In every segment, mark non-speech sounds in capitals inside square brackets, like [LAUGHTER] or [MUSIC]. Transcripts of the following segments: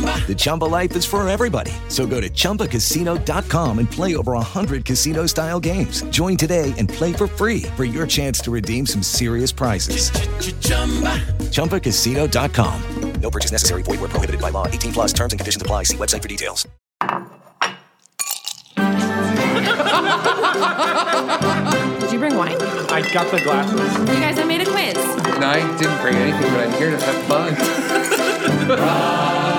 The Chumba life is for everybody. So go to ChumbaCasino.com and play over 100 casino style games. Join today and play for free for your chance to redeem some serious prizes. ChumbaCasino.com. No purchase necessary. Void where prohibited by law. 18 plus terms and conditions apply. See website for details. [LAUGHS] Did you bring wine? I got the glasses. You guys, I made a quiz. And I didn't bring anything, but I'm here to have fun. [LAUGHS]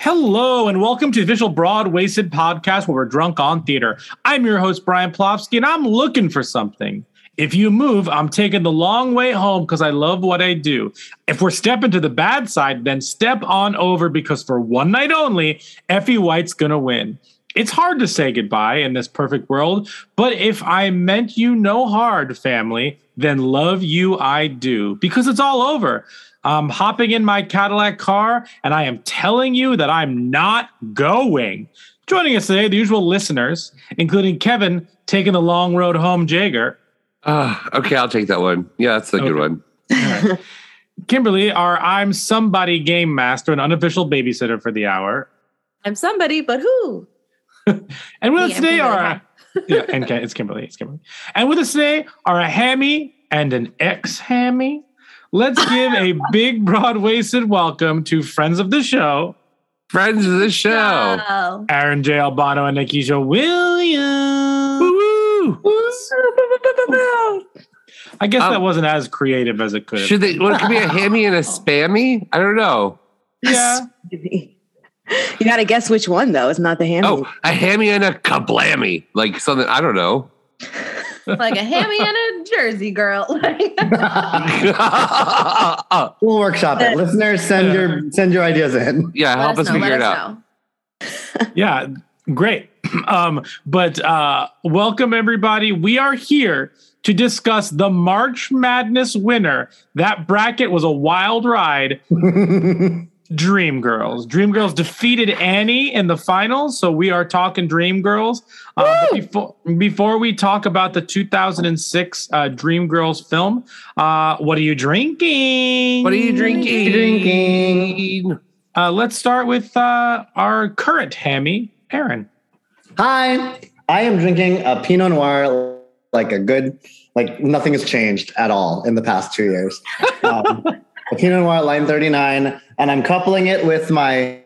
Hello and welcome to official Broadwaysted podcast where we're drunk on theater. I'm your host, Brian Plofsky, and I'm looking for something. If you move, I'm taking the long way home because I love what I do. If we're stepping to the bad side, then step on over because for one night only, Effie White's gonna win. It's hard to say goodbye in this perfect world, but if I meant you no hard, family, then love you I do because it's all over. I'm hopping in my Cadillac car and I am telling you that I'm not going. Joining us today, the usual listeners, including Kevin taking the long road home, Jager. Uh, okay, I'll take that one. Yeah, that's a Okay. good one. Kimberly, our I'm somebody game master and unofficial babysitter for the hour. I'm somebody, but who? [LAUGHS] And with Me, us today are yeah, and Ke- it's Kimberly. It's Kimberly. And with us today are a hammy and an ex hammy. Let's give a [LAUGHS] big, broadwaysted welcome to friends of the show, Friends of the show. Oh. Aaron J. Albano and Nikisha Williams. I guess Um, that wasn't as creative as it could. have Should they? Well, it could be a hammy and a [LAUGHS] spammy. I don't know. Yeah. You got to guess which one though. It's not the hammy. Oh, a hammy and a kablammy, like something. I don't know. [LAUGHS] Like a hammy and a Jersey girl. [LAUGHS] [LAUGHS] We'll workshop it. Listeners, send your send your ideas in. yeah, Let help us, know, figure let it us out. know. yeah great [CLEARS THROAT] um but uh welcome everybody we are here to discuss the march madness winner that bracket was a wild ride dream girls dream girls defeated annie in the finals so we are talking dream girls uh, but before before we talk about the 2006 uh, dream girls film uh what are you drinking What are you drinking? Drinking. uh let's start with uh our current hammy aaron Hi, I am drinking a Pinot Noir, like a good, like nothing has changed at all in the past two years. [LAUGHS] Um, a Pinot Noir line 39, and I'm coupling it with my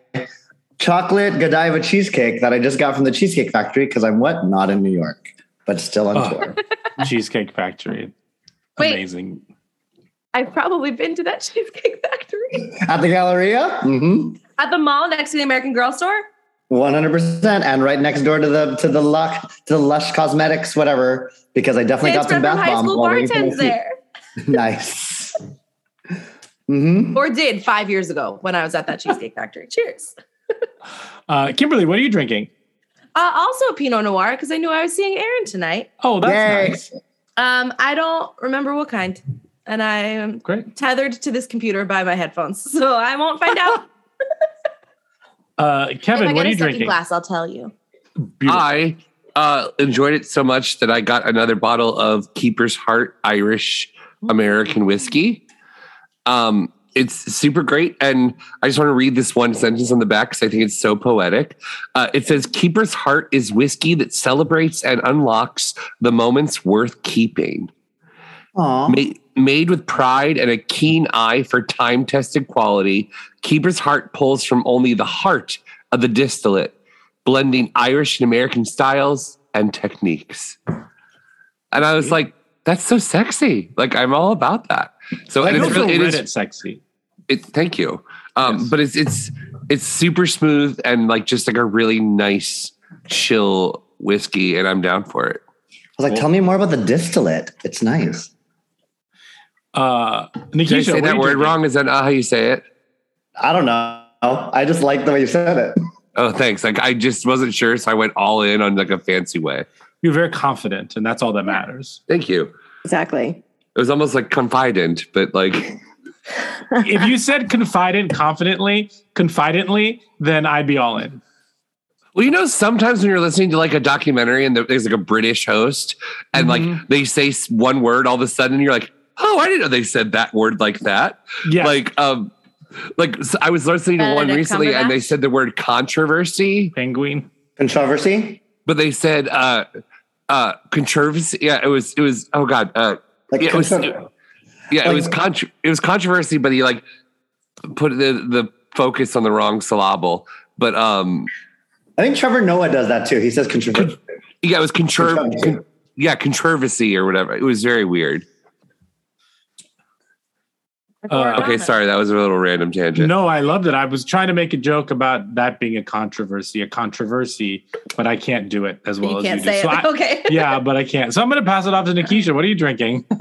chocolate Godiva cheesecake that I just got from the Cheesecake Factory because I'm what? Not in New York, but still on Oh. tour. [LAUGHS] Cheesecake Factory. Wait. Amazing. I've probably been to that [LAUGHS] Cheesecake Factory. At the Galleria? Mm-hmm. At the mall next to the American Girl store? 100% and right next door to the to the luck to the lush cosmetics whatever because i definitely Kids got some from bath high bombs school while waiting for bartends there. [LAUGHS] nice hmm Or did five years ago when I was at that Cheesecake Factory. [LAUGHS] Cheers. Uh, Kimberly, what are you drinking? Uh, also Pinot Noir because I knew I was seeing Aaron tonight. Oh, that's Yay. nice. Um, I don't remember what kind. and I am Great. tethered to this computer by my headphones, [LAUGHS] so I won't find out. [LAUGHS] Uh, Kevin, what are you drinking? glass, I'll tell you. I uh, enjoyed it so much that I got another bottle of Keeper's Heart Irish American whiskey. Um, it's super great. And I just want to read this one sentence on the back because I think it's so poetic. Uh, it says, Keeper's Heart is whiskey that celebrates and unlocks the moments worth keeping. Ma- made with pride and a keen eye for time tested quality, Keeper's Heart pulls from only the heart of the distillate, blending Irish and American styles and techniques. And I was like, that's so sexy. Like, I'm all about that. So, I and it's also really, it read is, it sexy. it, thank you. Um, but it's, it's, it's super smooth and like just like a really nice, chill whiskey. And I'm down for it. I was like, tell me more about the distillate. It's nice. Uh, Did I say that word drinking? wrong? Is that not how you say it? I don't know. I just like the way you said it. Oh, thanks. Like I just wasn't sure, so I went all in on like a fancy way. You're very confident, and that's all that matters. Thank you. Exactly. It was almost like confident, but like if you said confident confidently, confidently, then I'd be all in. Well, you know, sometimes when you're listening to like a documentary and there's like a British host and Mm-hmm. like they say one word all of a sudden, you're like, oh, I didn't know they said that word like that. Yeah. Like, um, like I was listening to one recently and they said the word controversy, Penguin. Controversy? but they said uh uh controversy. Yeah, it was it was oh god. Uh Like yeah, it was contro- yeah, it was it was controversy, but he like put the the focus on the wrong syllable. But um I think Trevor Noah does that too. He says controversy. Yeah, it was contro- Controversy. con- yeah, controversy or whatever. It was very weird. Uh, Okay, sorry, that was a little random tangent. No, I loved it. I was trying to make a joke about that being a controversy, a controversy, but I can't do it as well you as can't you say do. it. I- [LAUGHS] okay. yeah, but I can't. So I'm going to pass it off to Nikisha. What are you drinking? [LAUGHS]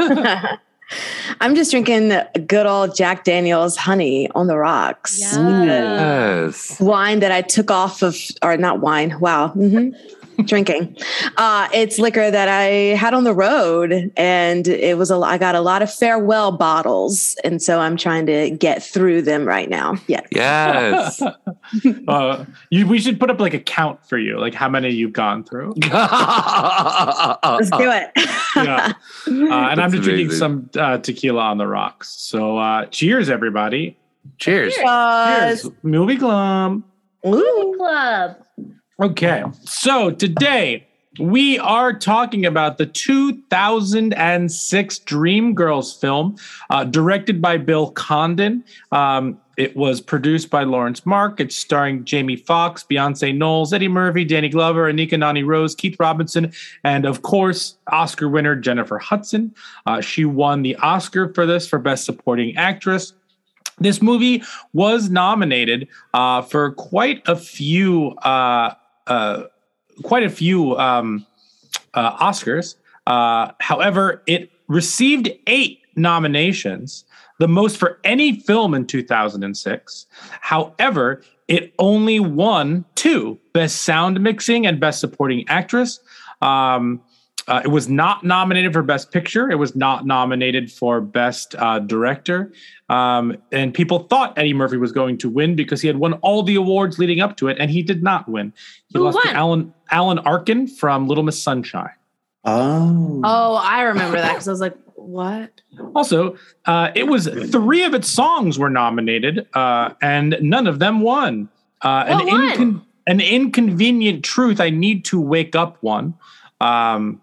I'm just drinking good old Jack Daniels honey on the rocks. Yes. Wine that I took off of, or not wine. Wow. hmm drinking. Uh, it's liquor that I had on the road, and it was a. I got a lot of farewell bottles, and so I'm trying to get through them right now. Yeah. Yes. [LAUGHS] uh, you, we should put up like a count for you, like how many you've gone through. [LAUGHS] Let's do it. yeah. Uh, and I'm That's just drinking some uh, tequila on the rocks. So uh, cheers, everybody. Cheers. Cheers. Movie Glum. Ooh. Club. Okay. So today we are talking about the 2006 Dreamgirls film, uh, directed by Bill Condon. Um, it was produced by Laurence Mark. It's starring Jamie Foxx, Beyonce Knowles, Eddie Murphy, Danny Glover, Anika Noni Rose, Keith Robinson, and of course, Oscar winner Jennifer Hudson. Uh, she won the Oscar for this for Best Supporting Actress. This movie was nominated uh, for quite a few, uh, uh, quite a few um, uh, Oscars. Uh, however, it received eight nominations, the most for any film in 2006. However, it only won two: Best Sound Mixing and Best Supporting Actress. Um, uh, it was not nominated for Best Picture. It was not nominated for Best uh, Director. Um, and people thought Eddie Murphy was going to win because he had won all the awards leading up to it, and he did not win. He Who lost to? Alan Alan Arkin from Little Miss Sunshine. Oh. Oh, I remember that because I was like, what? Also, uh, it was three of its songs were nominated, uh, and none of them won. Uh, an, won? incon- an inconvenient truth. I need to wake up. One, um,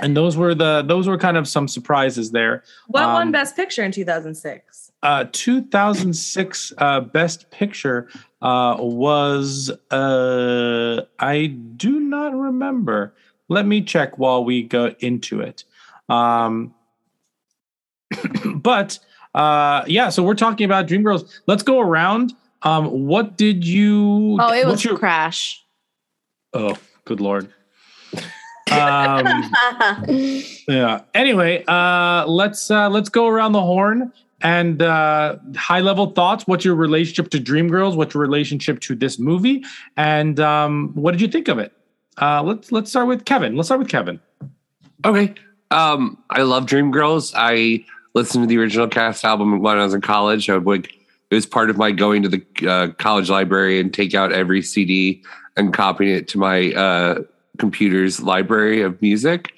and those were the those were kind of some surprises there. What Um, won Best Picture in 2006? uh, 2006 uh, Best Picture uh, was uh, I do not remember. Let me check while we go into it. Um, [CLEARS THROAT] but uh, yeah, so we're talking about Dreamgirls. Let's go around. Um, what did you? Oh, it was your? Crash. Oh, good lord. Um, [LAUGHS] yeah. Anyway, uh, let's uh, let's go around the horn and uh, high level thoughts. What's your relationship to Dreamgirls? What's your relationship to this movie? And um, what did you think of it? Uh, let's let's start with Kevin. Let's start with Kevin. Okay. Um, I love Dreamgirls. I listen to the original cast album when I was in college. I would like it was part of my going to the uh, college library and take out every CD and copying it to my uh, computer's library of music.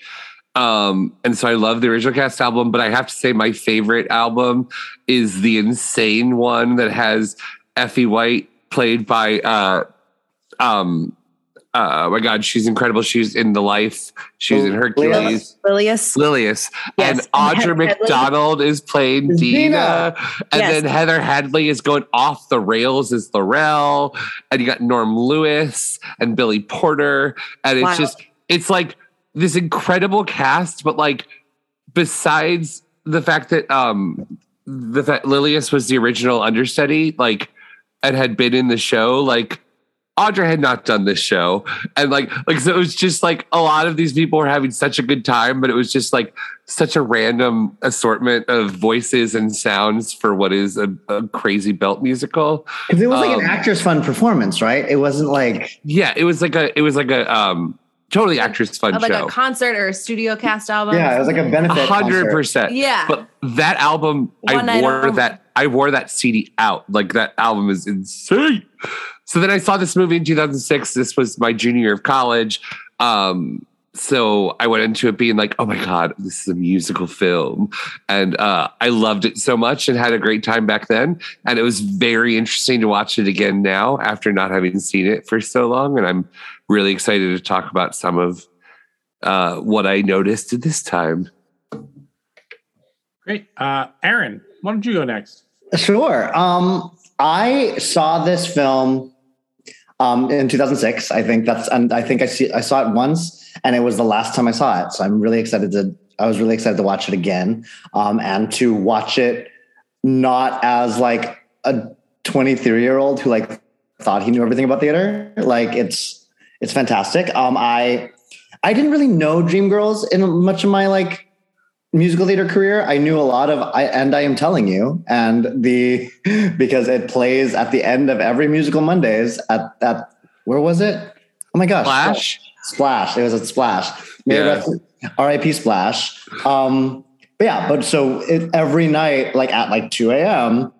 Um, and so I love the original cast album, but I have to say my favorite album is the insane one that has Effie White played by uh um uh, oh my god, she's incredible. She's in the life. She's in Hercules. Lillias. Lillias. Yes. And Audra Heather Headley. McDonald is playing Deena. Deena. And Yes. then Heather Headley is going off the rails as Laurel. And you got Norm Lewis and Billy Porter. And it's Wow. just, it's like this incredible cast, but like besides the fact that um the fact Lillias was the original understudy, like and had been in the show, like Audra had not done this show. And like like so it was just like a lot of these people were having such a good time, but it was just like such a random assortment of voices and sounds for what is a, a crazy belt musical. Because it was like Um, an actor's fun performance, right? It wasn't like Yeah, it was like a it was like a um totally actress fun Of like show. a concert or a studio cast album. yeah, it was like a A benefit. hundred concert. percent. Yeah. But that album, One I wore only. that. I wore that CD out. Like that album is insane. So then I saw this movie in 2006. This was my junior year of college. Um, so I went into it being like, "Oh my god, this is a musical film," and uh, I loved it so much and had a great time back then. And it was very interesting to watch it again now after not having seen it for so long. And I'm really excited to talk about some of uh, what I noticed at this time. Great. Uh, Aaron, why don't you go next? Sure. Um, I saw this film um, in 2006. I think that's, and I think I see, I saw it once, and it was the last time I saw it. So I'm really excited to. I was really excited to watch it again, um, and to watch it not as like a 23 year old who like thought he knew everything about theater. Like it's it's fantastic. Um, I I didn't really know Dreamgirls in much of my like musical theater career. I knew a lot of I and I am telling you, and the [LAUGHS] because it plays at the end of every musical Mondays at at where was it? Oh my gosh, Splash? Splash. It was at Splash. Yeah. R.I.P. Splash. Um, but yeah, but so it, every night, like at like 2 a.m.,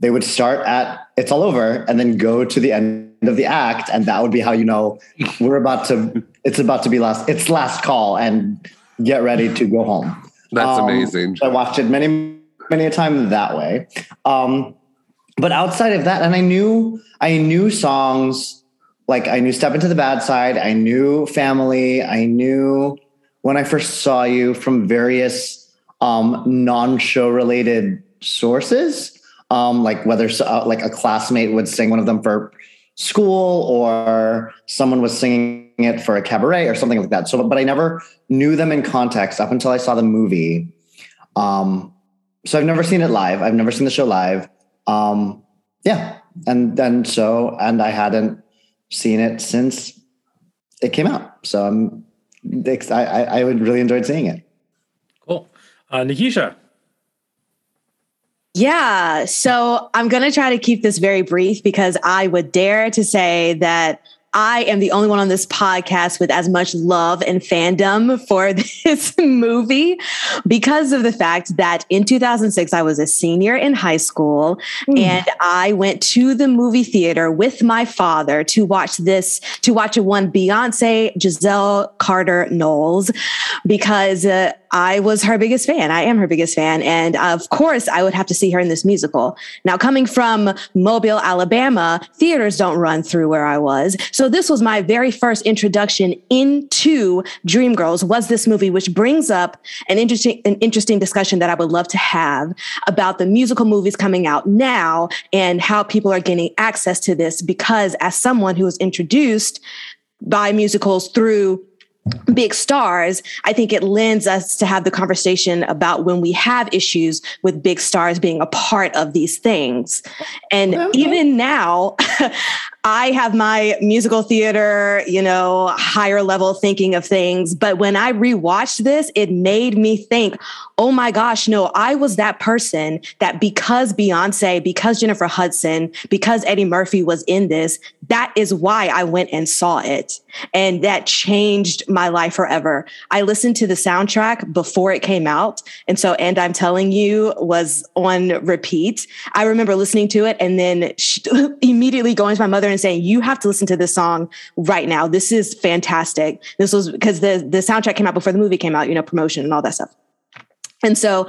they would start at it's all over and then go to the end of the act. And that would be how you know [LAUGHS] we're about to, it's about to be last, it's last call and get ready to go home. That's Um, amazing. I watched it many, many a time that way. Um, but outside of that, and I knew, I knew songs like I knew Step Into the Bad Side, I knew Family, I knew when I first saw you from various um, non-show related sources, um, like whether uh, like a classmate would sing one of them for school or someone was singing it for a cabaret or something like that. So, but I never knew them in context up until I saw the movie. Um, so I've never seen it live. I've never seen the show live. Um, yeah, and then so and I hadn't seen it since it came out. So I'm I, I, I would really enjoyed seeing it. Cool. Uh, Nikisha. Yeah. So I'm going to try to keep this very brief because I would dare to say that I am the only one on this podcast with as much love and fandom for [LAUGHS] this movie because of the fact that in 2006, I was a senior in high school and I went to the movie theater with my father to watch this, to watch a one Beyonce Giselle Carter Knowles because uh, I was her biggest fan. I am her biggest fan. And uh, of course, I would have to see her in this musical. Now, coming from Mobile, Alabama, theaters don't run through where I was. So this was my very first introduction into Dreamgirls was this movie, which brings up an interesting, an interesting discussion that I would love to have about the musical movies coming out now and how people are gaining access to this. Because as someone who was introduced by musicals through big stars, I think it lends us to have the conversation about when we have issues with big stars being a part of these things. And even now, [LAUGHS] I have my musical theater, you know, higher level thinking of things. But when I rewatched this, it made me think, oh my gosh, no, I was that person that because Beyonce, because Jennifer Hudson, because Eddie Murphy was in this, that is why I went and saw it. And that changed my life forever. I listened to the soundtrack before it came out. And so, and I'm telling you, was on repeat. I remember listening to it and then [LAUGHS] immediately going to my mother and saying, You have to listen to this song right now. This is fantastic. This was because the, the soundtrack came out before the movie came out, you know, promotion and all that stuff. And so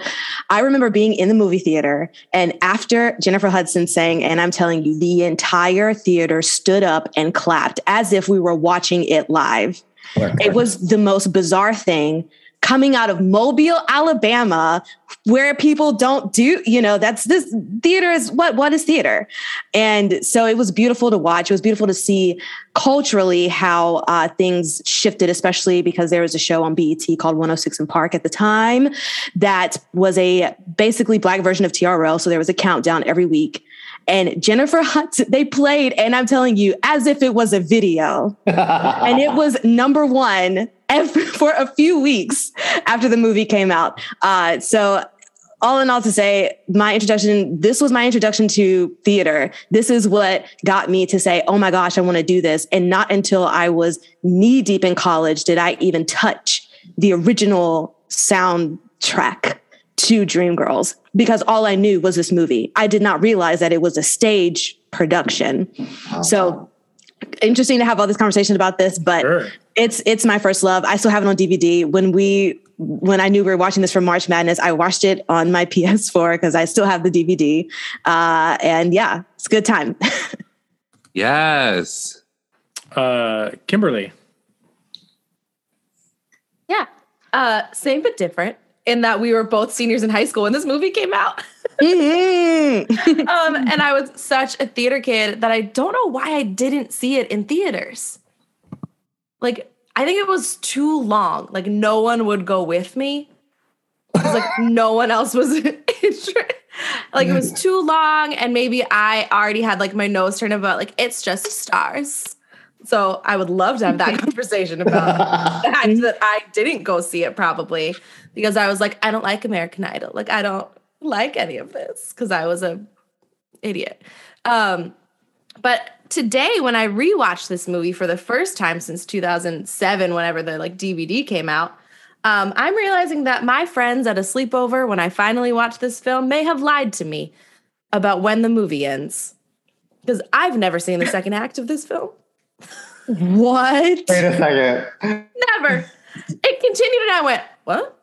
I remember being in the movie theater, and after Jennifer Hudson sang, and I'm telling you, the entire theater stood up and clapped as if we were watching it live. It was the most bizarre thing coming out of Mobile, Alabama, where people don't do, you know, that's this theater is what what is theater? And so it was beautiful to watch. It was beautiful to see culturally how uh, things shifted, especially because there was a show on BET called 106 and Park at the time that was a basically black version of TRL. So there was a countdown every week. And Jennifer Hudson, [LAUGHS] they played, and I'm telling you, as if it was a video. [LAUGHS] and it was number one every, [LAUGHS] for a few weeks after the movie came out. Uh, so all in all to say my introduction this was my introduction to theater. This is what got me to say oh my gosh i want to do this. And not until i was knee deep in college did i even touch the original soundtrack to dreamgirls because all i knew was this movie. I did not realize that it was a stage production. So interesting to have all this conversation about this but Sure. It's it's my first love i still have it on dvd when we when i knew we were watching this for march madness i watched it on my [LAUGHS] ps4 because i still have the dvd uh, and yeah it's a good time [LAUGHS] Yes. Uh, Kimberly. Yeah. Uh, same but different in that we were both seniors in high school when this movie came out. [LAUGHS] um, and I was such a theater kid that I don't know why I didn't see it in theaters. Like, I think it was too long. Like, no one would go with me. Because, like, [LAUGHS] no one else was [LAUGHS] interested. Like, it was too long, and maybe I already had like my nose turned about like it's just stars. So I would love to have that [LAUGHS] conversation about the fact that I didn't go see it probably because I was like, I don't like American Idol. Like I don't like any of this because I was a idiot. Um, but today when I rewatched this movie for the first time since 2007, whenever the like DVD came out, um, I'm realizing that my friends at a sleepover when I finally watched this film may have lied to me about when the movie ends because I've never seen the [LAUGHS] second act of this film. [LAUGHS] what? Wait a second. Never. It continued, and I went, "What?"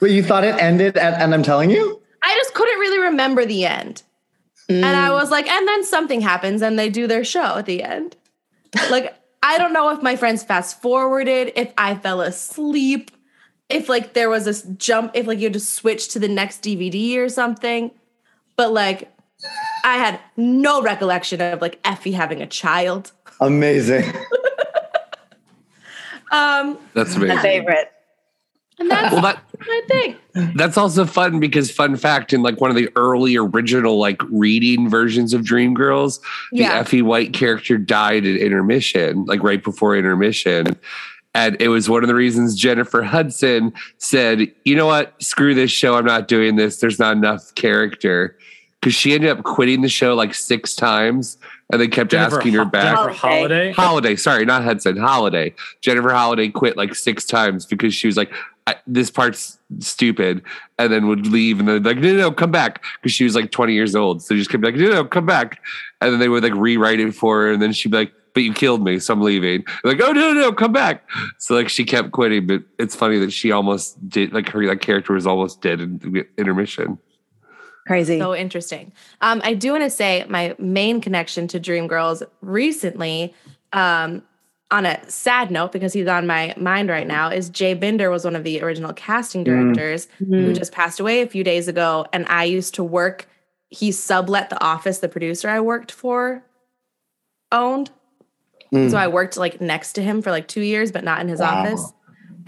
Wait, you thought it ended at, and I'm telling you? I just couldn't really remember the end, and I was like, and then something happens, and they do their show at the end. Like, I don't know if my friends fast forwarded, if I fell asleep, if like there was a s- jump, if like you had to switch to the next DVD or something, but like. I had no recollection of like Effie having a child. Amazing. [LAUGHS] Um, That's amazing. my favorite and that's Well, that my thing. that's also fun because fun fact in like one of the early original like reading versions of Dreamgirls, the Yeah. Effie White character died at intermission, like right before intermission. And it was one of the reasons Jennifer Hudson said, you know what, screw this show. I'm not doing this. There's not enough character. Because she ended up quitting the show like six times and they kept Jennifer asking her Ho- back. Jennifer Holliday. Holliday, sorry, not Hudson, Holliday. Jennifer Holliday quit like six times because she was like, I, this part's stupid, and then would leave, and then like, no, no, no, come back, because she was like 20 years old. So she just kept like, no, no, come back, and then they would like rewrite it for her, and then she'd be like, but you killed me, so I'm leaving. Like, oh no, no, come back. So like she kept quitting, but it's funny that she almost did like her like character was almost dead in the intermission. Crazy So interesting. Um, I do want to say my main connection to Dreamgirls recently, um, on a sad note, because he's on my mind right now, is Jay Binder was one of the original casting directors who Mm. just passed away a few days ago. And I used to work, he sublet the office the producer I worked for owned. Mm. So I worked like next to him for like two years, but not in his Wow. office.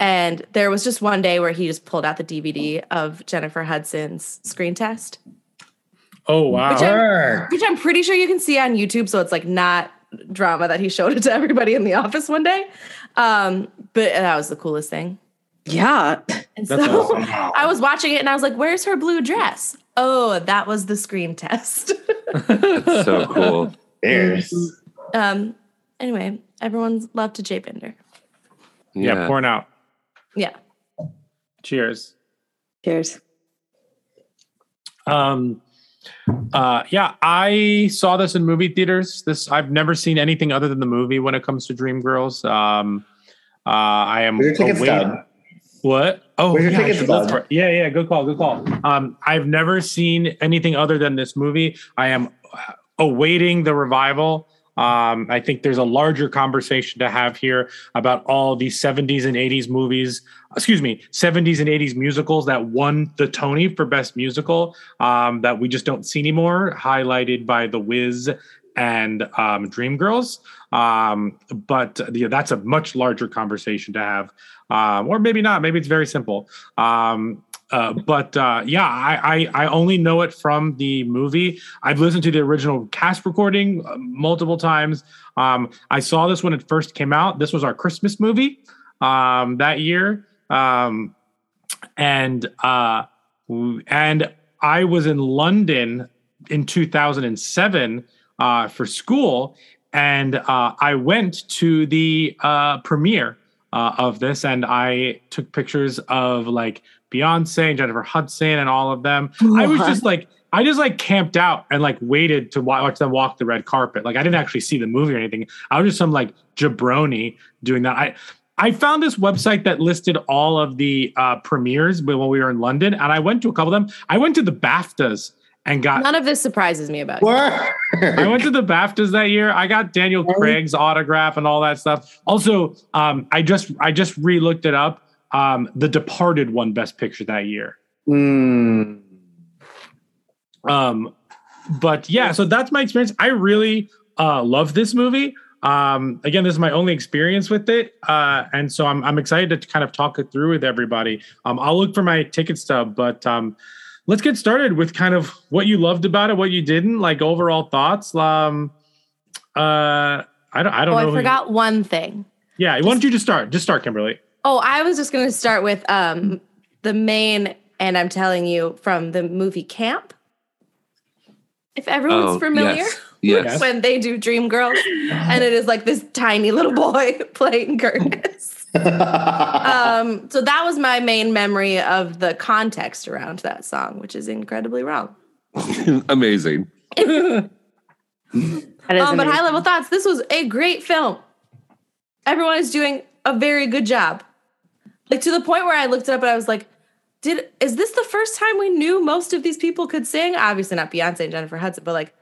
And there was just one day where he just pulled out the DVD of Jennifer Hudson's screen test Oh wow. which I'm, which I'm pretty sure you can see on YouTube. So it's like not drama that he showed it to everybody in the office one day. Um, but that was the coolest thing. Yeah. And That's so awesome. [LAUGHS] I was watching it and I was like, where's her blue dress? Oh, that was the screen test. That's so [LAUGHS] cool. Cheers. um, anyway, everyone's loved to Jay Binder. Yeah, pouring out. Yeah. Cheers. Cheers. Um, uh, yeah, I saw this in movie theaters. This I've never seen anything other than the movie when it comes to Dreamgirls. Um, uh, I am Where's your ticket await- What? Oh, yeah, I ticket should look stub? for it. yeah, yeah. Good call. Good call. Um, I've never seen anything other than this movie. I am awaiting the revival. Um, I think there's a larger conversation to have here about all these 70s and 80s movies, excuse me, 70s and 80s musicals that won the Tony for Best Musical um, that we just don't see anymore, highlighted by The Wiz and um, Dreamgirls. Um, but yeah, that's a much larger conversation to have, um, or maybe not. Maybe it's very simple. Um, uh, but uh, yeah, I, I I only know it from the movie. I've listened to the original cast recording uh, multiple times. Um, I saw this when it first came out. This was our Christmas movie um, that year, um, and uh, and I was in London in 2007 uh, for school, and I went to the premiere uh, of this, and I took pictures of like Beyonce and Jennifer Hudson and all of them. I was just like. I just like camped out and like waited to watch them walk the red carpet. Like I didn't actually see the movie or anything. I was just some like jabroni doing that. I I found this website that listed all of the uh, premieres when we were in London, and I went to a couple of them. I went to the BAFTAs and got None of this surprises me about you. I went to the BAFTAs that year. I got Daniel Craig's autograph and all that stuff. Also, um, I just I just re-looked it up. Um, the Departed won Best Picture that year. Mm. Um, but yeah, so that's my experience. I really uh, love this movie. Um, again, this is my only experience with it, uh, and so I'm I'm excited to kind of talk it through with everybody. Um, I'll look for my ticket stub, but um, let's get started with kind of what you loved about it, what you didn't, like overall thoughts. Um, uh, I don't I don't Oh, know. I who- forgot one thing. yeah, why don't you just start? Just start, Kimberly. Oh, I was just going to start with um the main, and I'm telling you from the movie Camp. If everyone's Oh, familiar, yes. [LAUGHS] Yes. when they do Dream Girls, and it is like this tiny little [LAUGHS] boy [LAUGHS] playing Curtis. um, so that was my main memory of the context around that song, which is incredibly wrong. Amazing. um, but high level thoughts. This was a great film. Everyone is doing a very good job. Like to the point where I looked it up and I was like, "Did is this the first time we knew most of these people could sing? Obviously not Beyonce and Jennifer Hudson, but like,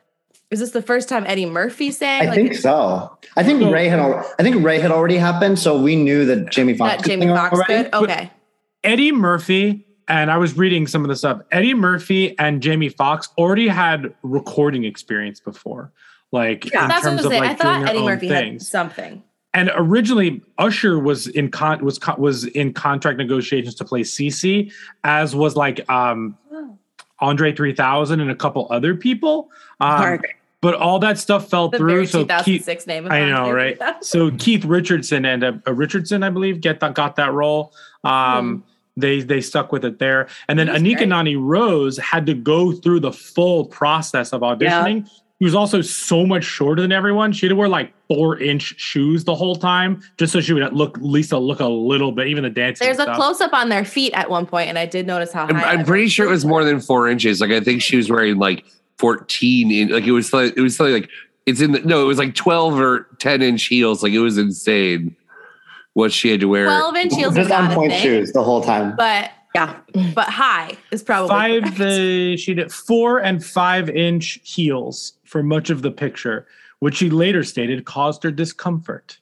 is this the first time Eddie Murphy sang? I like think so. I think Ray had. Al- I think Ray had already happened, so we knew that Jamie Foxx. that Jamie sing Foxx already. could? Okay. Eddie Murphy and I was reading some of the stuff. Eddie Murphy and Jamie Foxx already had recording experience before, like in That's what I terms was of saying. like I thought their Eddie Murphy things. had something. And originally, Usher was in con was was in contract negotiations to play CC, as was like um, Andre 3000 and a couple other people. Um, but all that stuff fell The through. So Keith, name of I know, right? [LAUGHS] So Keith Richardson and uh, uh, Richardson, I believe, get that got that role. Um, They they stuck with it there, and then Anika Noni Rose had to go through the full process of auditioning. He was also so much shorter than everyone. She had to wear like four inch shoes the whole time, just so she would look Lisa look a little bit, even the dancing. There's a close up on their feet at one point, and I did notice how I'm, high. I'm pretty sure it was more than four inches. Like I think she was wearing like 14 in like it was like it was something like it's in the no, it was like 12 or 10 inch heels. Like it was insane what she had to wear. 12 inch heels Just is on point thing, shoes the whole time. But yeah, but high is probably five. correct. The she did four and five inch heels for much of the picture, which she later stated caused her discomfort.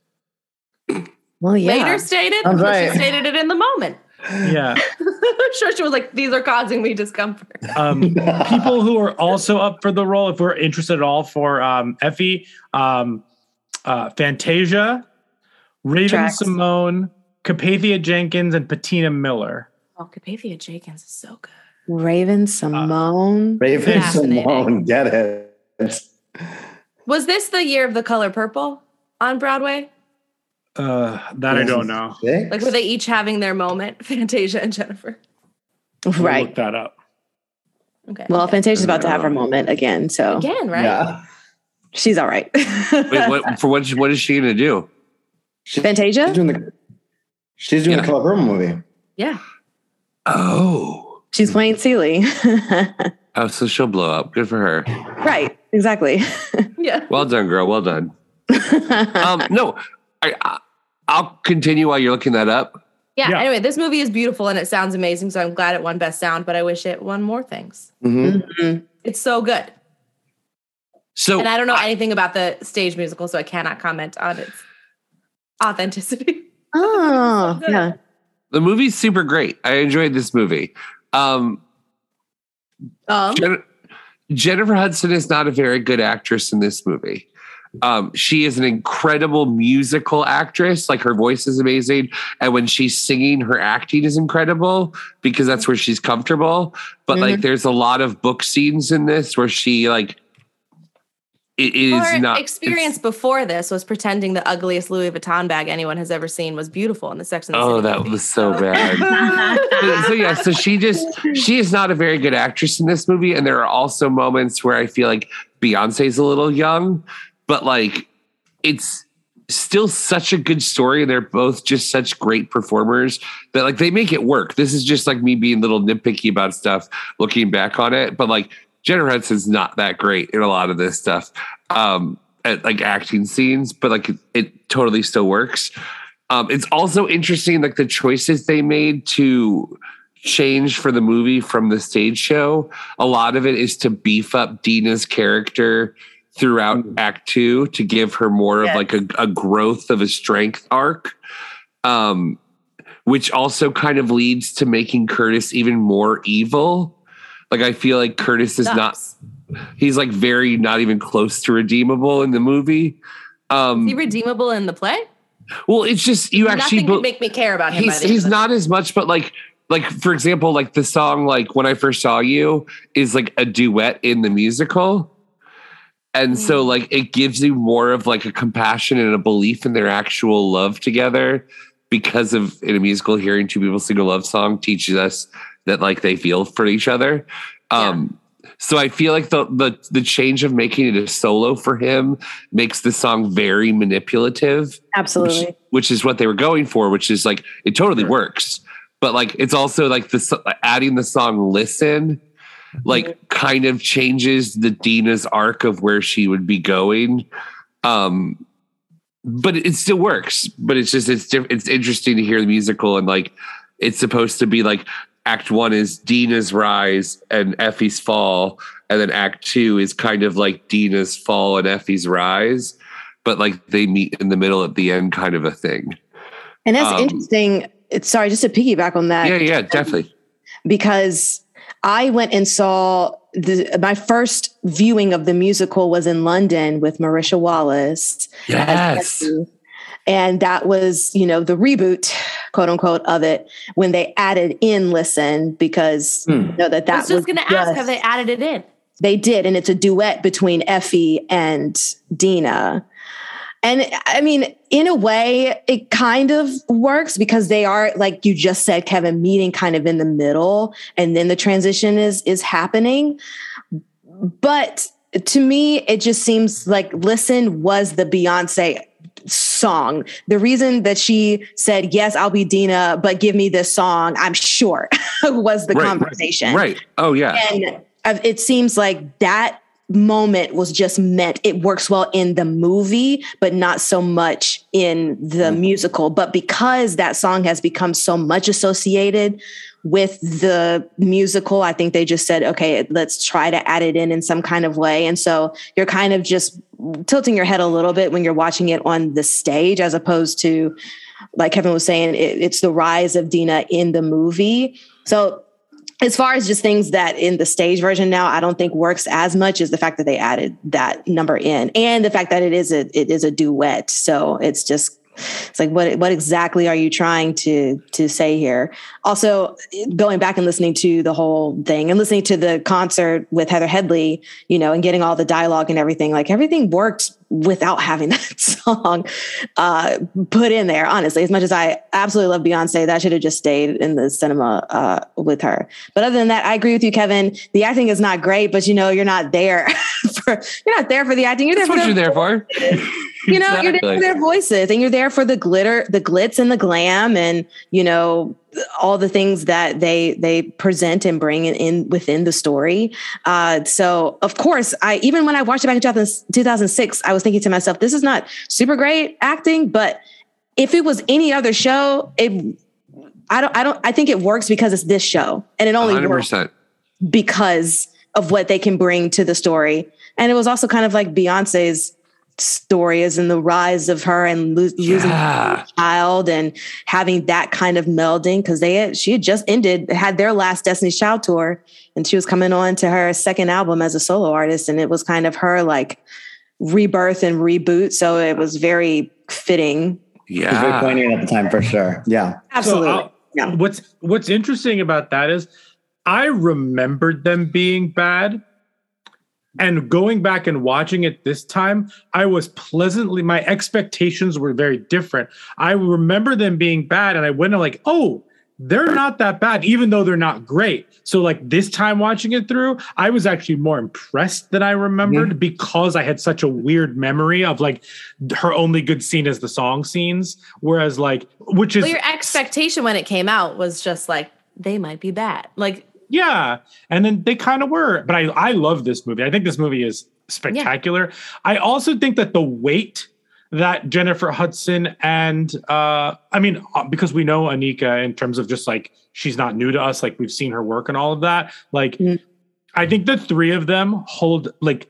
Well, yeah. Later stated, Sounds but right. she stated it in the moment. Yeah. I'm [LAUGHS] sure she was like, "These are causing me discomfort." um, [LAUGHS] people who are also up for the role, if we're interested at all for um, Effie, um, uh, Fantasia, Raven Tracks. Simone, Capathia Jenkins, and Patina Miller. Oh, Capathia Jenkins is so good. Raven Simone. Raven Simone, get it. Was this the year of the color purple on Broadway? Uh, that I don't know. Like were they each having their moment, [LAUGHS] Fantasia and Jennifer? I'll Right. Look that up. Okay. Well, Fantasia's about to have her moment again, so Again, right? Yeah. She's all right. Wait, what, [LAUGHS] for what? What is she gonna do? Fantasia? She's doing the, she's doing the Color Purple movie. Yeah. Oh, She's playing Celie. [LAUGHS] oh, so she'll blow up. Good for her. right, exactly. [LAUGHS] Yeah. Well done, girl. Well done. [LAUGHS] um, no, I, I I'll continue while you're looking that up. yeah. Yeah. Anyway, this movie is beautiful and it sounds amazing. So I'm glad it won Best Sound, but I wish it won more things. Mm-hmm. It's so good. So and I don't know anything about the stage musical, so I cannot comment on its authenticity. [LAUGHS] Oh, yeah. the movie's super great. I enjoyed this movie. Um, Um, Jen- Jennifer Hudson is not a very good actress in this movie. Um, she is an incredible musical actress. Like her voice is amazing. And when she's singing, her acting is incredible because that's where she's comfortable. But like Mhm. there's a lot of book scenes in this where she like it is her not experience before this was pretending the ugliest Louis Vuitton bag anyone has ever seen was beautiful in the Sex and the Oh, City that movie. was so bad. [LAUGHS] so, so yeah, so she just she is not a very good actress in this movie, and there are also moments where I feel like Beyonce's a little young, but like it's still such a good story. And they're both just such great performers that like they make it work. This is just like me being a little nitpicky about stuff looking back on it, but like Jennifer Hudson's not that great in a lot of this stuff. Um at like acting scenes, but like it, it totally still works. Um, it's also interesting, like the choices they made to change for the movie from the stage show. A lot of it is to beef up Deena's character throughout Act Two to give her more of like a, a growth of a strength arc. Um, which also kind of leads to making Curtis even more evil. Like I feel like Curtis is not he's like very not even close to redeemable in the movie. Um Is he redeemable in the play? well, it's just you actually Nothing be- could make me care about him. he's he's not as much, but like like for example, like the song like when I first saw you is like a duet in the musical. And so Mm. like it gives you more of like a compassion and a belief in their actual love together because of in a musical hearing two people sing a love song teaches us that like they feel for each other. Um so I feel like the the the change of making it a solo for him makes the song very manipulative Absolutely. which, which is what they were going for which is like it totally works. But like it's also like the adding the song listen like kind of changes the deena's arc of where she would be going. Um but it still works but it's just it's diff- it's interesting to hear the musical and like it's supposed to be like act one is deena's rise and effie's fall and then act two is kind of like deena's fall and effie's rise but like they meet in the middle at the end kind of a thing And that's Um, interesting. It's sorry, just to piggyback on that. yeah yeah definitely because I went and saw the my first viewing of the musical was in London with Marisha Wallace. Yes. Effie. And that was, you know, the reboot, quote unquote, of it when they added in listen because hmm. you know that that I was just going to ask, just- have they added it in? they did, and it's a duet between Effie and Deena. And I mean, in a way, it kind of works because they are, like you just said, Kevin, meeting kind of in the middle, and then the transition is is happening. But to me, it just seems like "Listen" was the Beyonce song. The reason that she said, "Yes, I'll be Deena, but give me this song," I'm sure [LAUGHS] was the Right, right, conversation. right oh yeah And uh, it seems like that moment was just meant it works well in the movie, but not so much in the musical. But because that song has become so much associated with the musical, I think they just said, okay, let's try to add it in in some kind of way. And so you're kind of just tilting your head a little bit when you're watching it on the stage, as opposed to, like Kevin was saying, it, it's the rise of Deena in the movie. So as far as just things that in the stage version now i don't think works as much as the fact that they added that number in and the fact that it is a it is a duet so it's just It's like what what exactly are you trying to to say here? Also, going back and listening to the whole thing and listening to the concert with Heather Headley, you know, and getting all the dialogue and everything, like everything worked without having [LAUGHS] that song uh, put in there. Honestly, as much as I absolutely love Beyonce, that should have just stayed in the cinema uh, with her. But other than that, I agree with you, Kevin. The acting is not great, but you know, you're not there [LAUGHS] for you're not there for the acting. You're there That's for what the you're there for. [LAUGHS] you know, you're there for their voices and you're there for the glitter, the glitz and the glam and, you know, all the things that they they present and bring in, in within the story. Uh, so of course, I even when I watched it back in 2006, I was thinking to myself, this is not super great acting, but if it was any other show, it I don't I don't I think it works because it's this show and it only works 100%. because of what they can bring to the story. And it was also kind of like Beyonce's story is in the rise of her and lo- losing Yeah. a child and having that kind of melding because they had, she had just ended had their last Destiny's Child tour and she was coming on to her second album as a solo artist and it was kind of her like rebirth and reboot so it was very fitting yeah It was very poignant at the time for sure. Yeah. absolutely So, uh, What's What's interesting about that is I remembered them being bad, and going back and watching it this time, I was pleasantly. My expectations were very different. I remember them being bad, and I went and like, oh. They're not that bad, even though they're not great. So, like this time watching it through, I was actually more impressed than I remembered because I had such a weird memory of like her only good scene is the song scenes. Whereas, like, which is Well, your expectation when it came out was just like they might be bad. Like Yeah, and then they kind of were. But I I love this movie. I think this movie is spectacular. I also think that the weight that Jennifer Hudson and uh I mean uh, because we know Anika in terms of just like she's not new to us like we've seen her work and all of that like I think the three of them hold like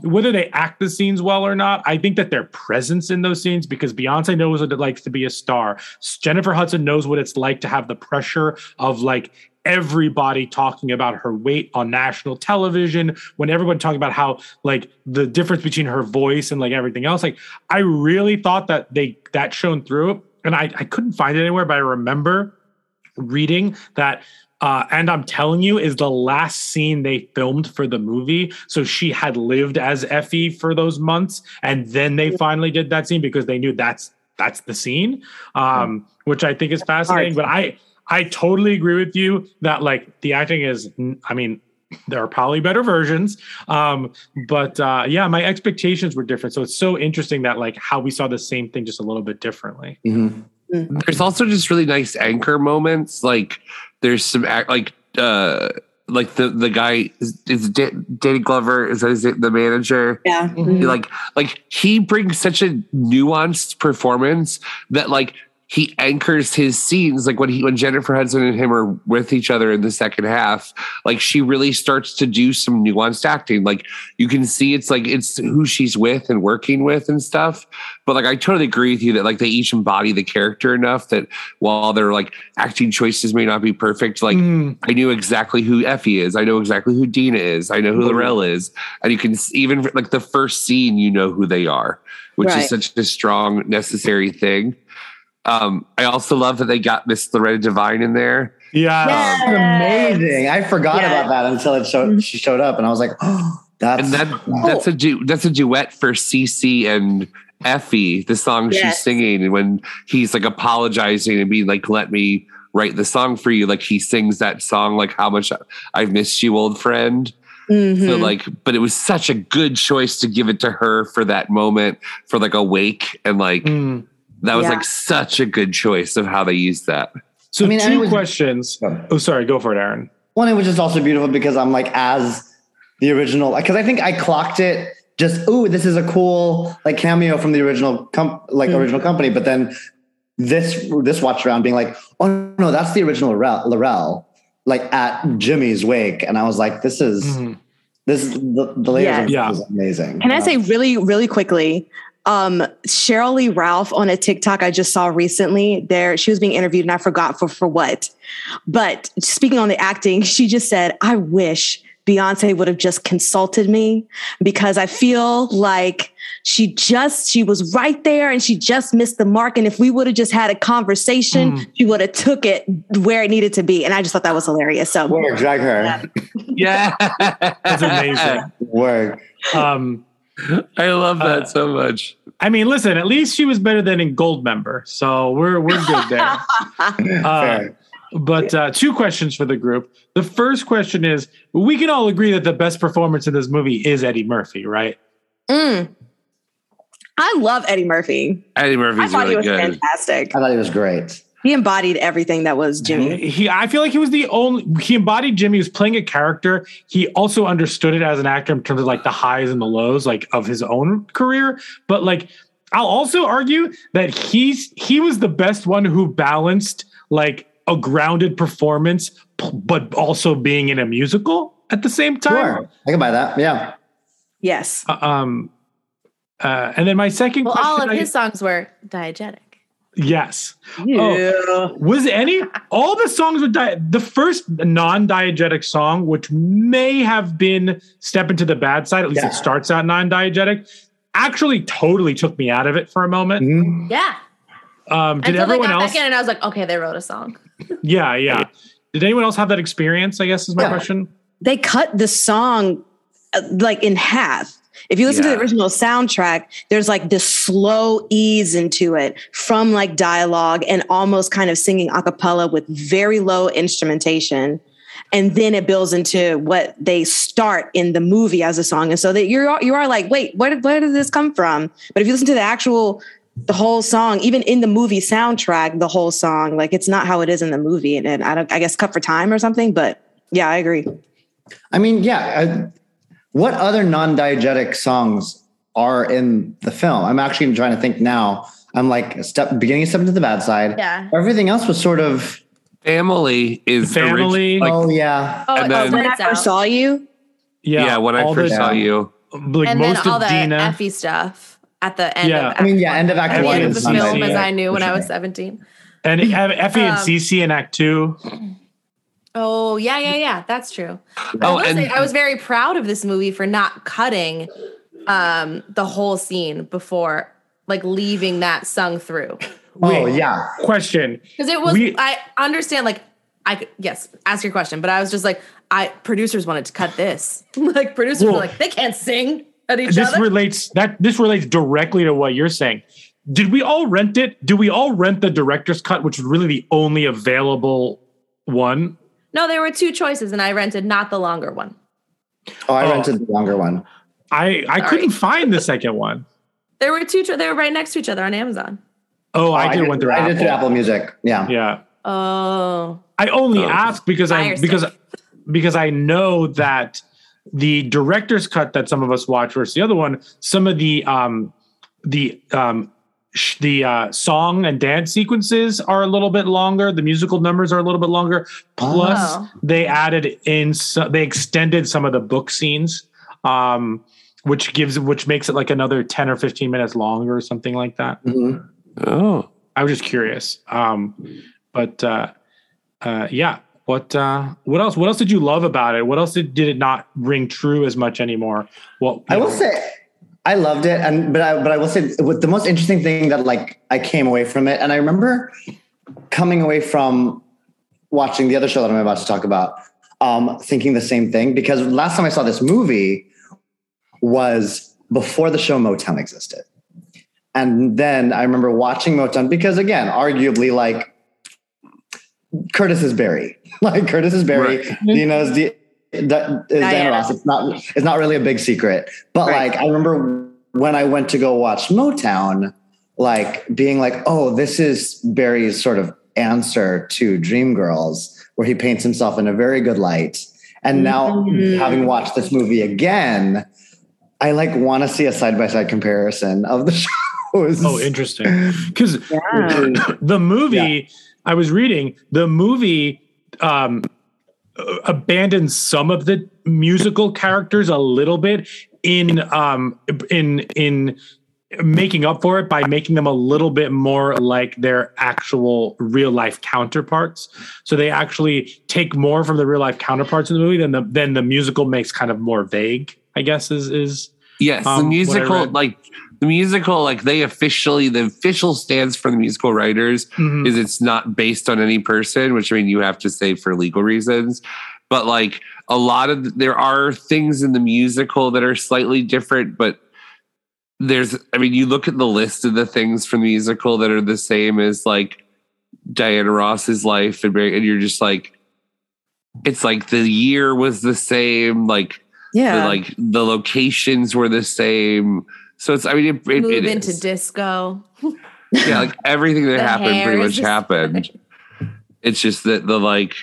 whether they act the scenes well or not, I think that their presence in those scenes, because Beyonce knows what it likes to be a star. Jennifer Hudson knows what it's like to have the pressure of like everybody talking about her weight on national television, when everyone talking about how like the difference between her voice and like everything else. Like I really thought that they that shone through. And I, I couldn't find it anywhere, but I remember reading that uh, and I'm telling you, is the last scene they filmed for the movie. So she had lived as Effie for those months, and then they finally did that scene because they knew that's that's the scene, um, which I think is fascinating. But I I totally agree with you that like the acting is, I mean, there are probably better versions, um, but uh, yeah, my expectations were different. So it's so interesting that like how we saw the same thing just a little bit differently. There's also just really nice anchor moments. Like there's some act like uh like the the guy is, is Da- Danny Glover is that his, the manager. Yeah. He, like like he brings such a nuanced performance that like he anchors his scenes like when he when Jennifer Hudson and him are with each other in the second half like she really starts to do some nuanced acting. Like you can see it's like it's who she's with and working with and stuff. But like I totally agree with you that like they each embody the character enough that while their like acting choices may not be perfect like mm. I knew exactly who Effie is. I know exactly who Deena is. I know who Laurel is. And you can s- even like the first scene you know who they are which Right. is such a strong necessary thing um, I also love that they got Miss Loretta Devine in there. Yeah, That's amazing. I forgot Yeah. about that until it showed she showed up, and I was like, oh, [GASPS] that's and that that's a du- that's a duet for CC and Effie, the song she's singing, and when he's like apologizing and being like, "Let me write the song for you," like he sings that song, like "How much I've missed you, old friend." So Mhm. like, but it was such a good choice to give it to her for that moment, for like a wake, and like Mm. That was Yeah. like such a good choice of how they used that. So I mean, I two was- questions. Oh, sorry. Go for it, Aaron. Well, it was just also beautiful because I'm like, as the original, because I think I clocked it just, oh this is a cool like cameo from the original com- like Mm. original company. But then this this watch around being like, oh no, that's the original Laurel, Laurel like at Jimmy's wake, and I was like, this is Mhm. this is the, the layers Yeah. of Yeah. this is amazing. Can I Uh, say really, really quickly? Um, Sheryl Lee Ralph on a TikTok I just saw recently. There, she was being interviewed, and I forgot for for what. But speaking on the acting, [LAUGHS] she just said, "I wish Beyonce would have just consulted me because I feel like she just she was right there and she just missed the mark. And if we would have just had a conversation, Mm. she would have took it where it needed to be. And I just thought that was hilarious. So Work, drag her. Yeah. [LAUGHS] That's amazing. Work. Um, I love that Uh, so much. I mean, listen, at least she was better than in Goldmember, so we're we're good there. [LAUGHS] Uh, but uh, two questions for the group. The first question is: We can all agree that the best performance in this movie is Eddie Murphy, right? Mm. I love Eddie Murphy. Eddie Murphy. I Murphy's thought he really was good. fantastic. I thought he was great. He embodied everything that was Jimmy. He, I feel like he was the only. He embodied Jimmy. He was playing a character. He also understood it as an actor in terms of like the highs and the lows, like of his own career. But like, I'll also argue that he's he was the best one who balanced like a grounded performance, p- but also being in a musical at the same time. Sure. I can buy that. Yeah. Yes. Uh, Um, uh, and then my second Well, question, all of I- his songs were diegetic. Yes. Yeah. Oh, was any all the songs with di- the first non-diegetic song, which may have been "Steppin' to the Bad Side"? At least Yeah. it starts out non-diegetic. Actually, totally took me out of it for a moment. Mhm. Yeah. Um, did Until they everyone got else? back in and I was like, okay, they wrote a song. [LAUGHS] Yeah, yeah. Did anyone else have that experience? I guess is my Yeah. question. They cut the song uh, like in half. If you listen to the original soundtrack, there's like this slow ease into it from like dialogue and almost kind of singing a cappella with very low instrumentation. And then it builds into what they start in the movie as a song. And so that you're you are like, wait, where did where did this come from? But if you listen to the actual the whole song, even in the movie soundtrack, the whole song, like it's not how it is in the movie. And, and I don't I guess cut for time or something. But yeah, I agree. I mean, yeah. I, what other non-diegetic songs are in the film? I'm actually trying to think now. I'm like step beginning of steppin' to the bad side. Yeah. Everything else was sort of Family is Family. orig- like, oh yeah. Oh, And oh, then- When I Lights Out. first saw you, yeah, yeah when I first the- saw you. like and most then all of the Deena. Effie stuff at the end Yeah. of I mean, yeah, end of act at one end of the film as I knew for when I was 17. and Effie and Um, Cece in Act Two. Oh, yeah, yeah, yeah. That's true. Oh, I, will and- say, I was very proud of this movie for not cutting um, the whole scene before, like leaving that sung through. Oh yeah. Question. Because it was, We- I understand, like, I could, yes, ask your question, but I was just like, I producers wanted to cut this. [LAUGHS] like, producers Well, were like, they can't sing at each this other. relates that this relates directly to what you're saying. Did we all rent it? Do we all rent the director's cut, which is really the only available one? No, there were two choices, and I rented not the longer one. Oh, I Oh. rented the longer one. I I Sorry. couldn't find the second one. There were two, cho- they were right next to each other on Amazon. Oh, I Oh, did one through I Apple. did through Apple Music. Yeah. Yeah, Oh, I only Oh. asked because I because because I know that the director's cut that some of us watch versus the other one, some of the um the um sh- the uh, song and dance sequences are a little bit longer. The musical numbers are a little bit longer. Plus, Oh. they added in so, they extended some of the book scenes, um, which gives which makes it like another ten or fifteen minutes longer or something like that. Mhm. Oh. I was just curious. Um, but uh, uh, yeah, what uh, what else? What else did you love about it? What else did, did it not ring true as much anymore? Well, I will say I loved it, and but I but I will say the most interesting thing that like I came away from it, and I remember coming away from watching the other show that I'm about to talk about, um, thinking the same thing because last time I saw this movie was before the show Motown existed, and then I remember watching Motown because again, arguably like Curtis is Barry, [LAUGHS] like Curtis is Barry, Right. you know, is the that is Diana Diana. Ross. It's not it's not really a big secret. But Right. like I remember when I went to go watch Motown, like being like, oh, this is Barry's sort of answer to Dreamgirls, where he paints himself in a very good light. And now Mhm. having watched this movie again, I like want to see a side by side comparison of the [LAUGHS] shows. oh, interesting. Because Yeah. [COUGHS] the movie I was reading, the movie um, abandons some of the musical characters a little bit in um, in in making up for it by making them a little bit more like their actual real life counterparts. So they actually take more from the real life counterparts in the movie than the than the musical makes kind of more vague. I guess is is Yes, um, the musical, like the musical, like they officially, the official stance for the musical writers Mhm. is it's not based on any person, which I mean you have to say for legal reasons. But like a lot of there are things in the musical that are slightly different, but there's, I mean, you look at the list of the things from the musical that are the same as like Diana Ross's life, and, and you're just like, it's like the year was the same, like Yeah. the, like the locations were the same. So it's I mean it, it, Move it into is. disco. [LAUGHS] yeah, like everything that happened pretty much the happened. It's just that the like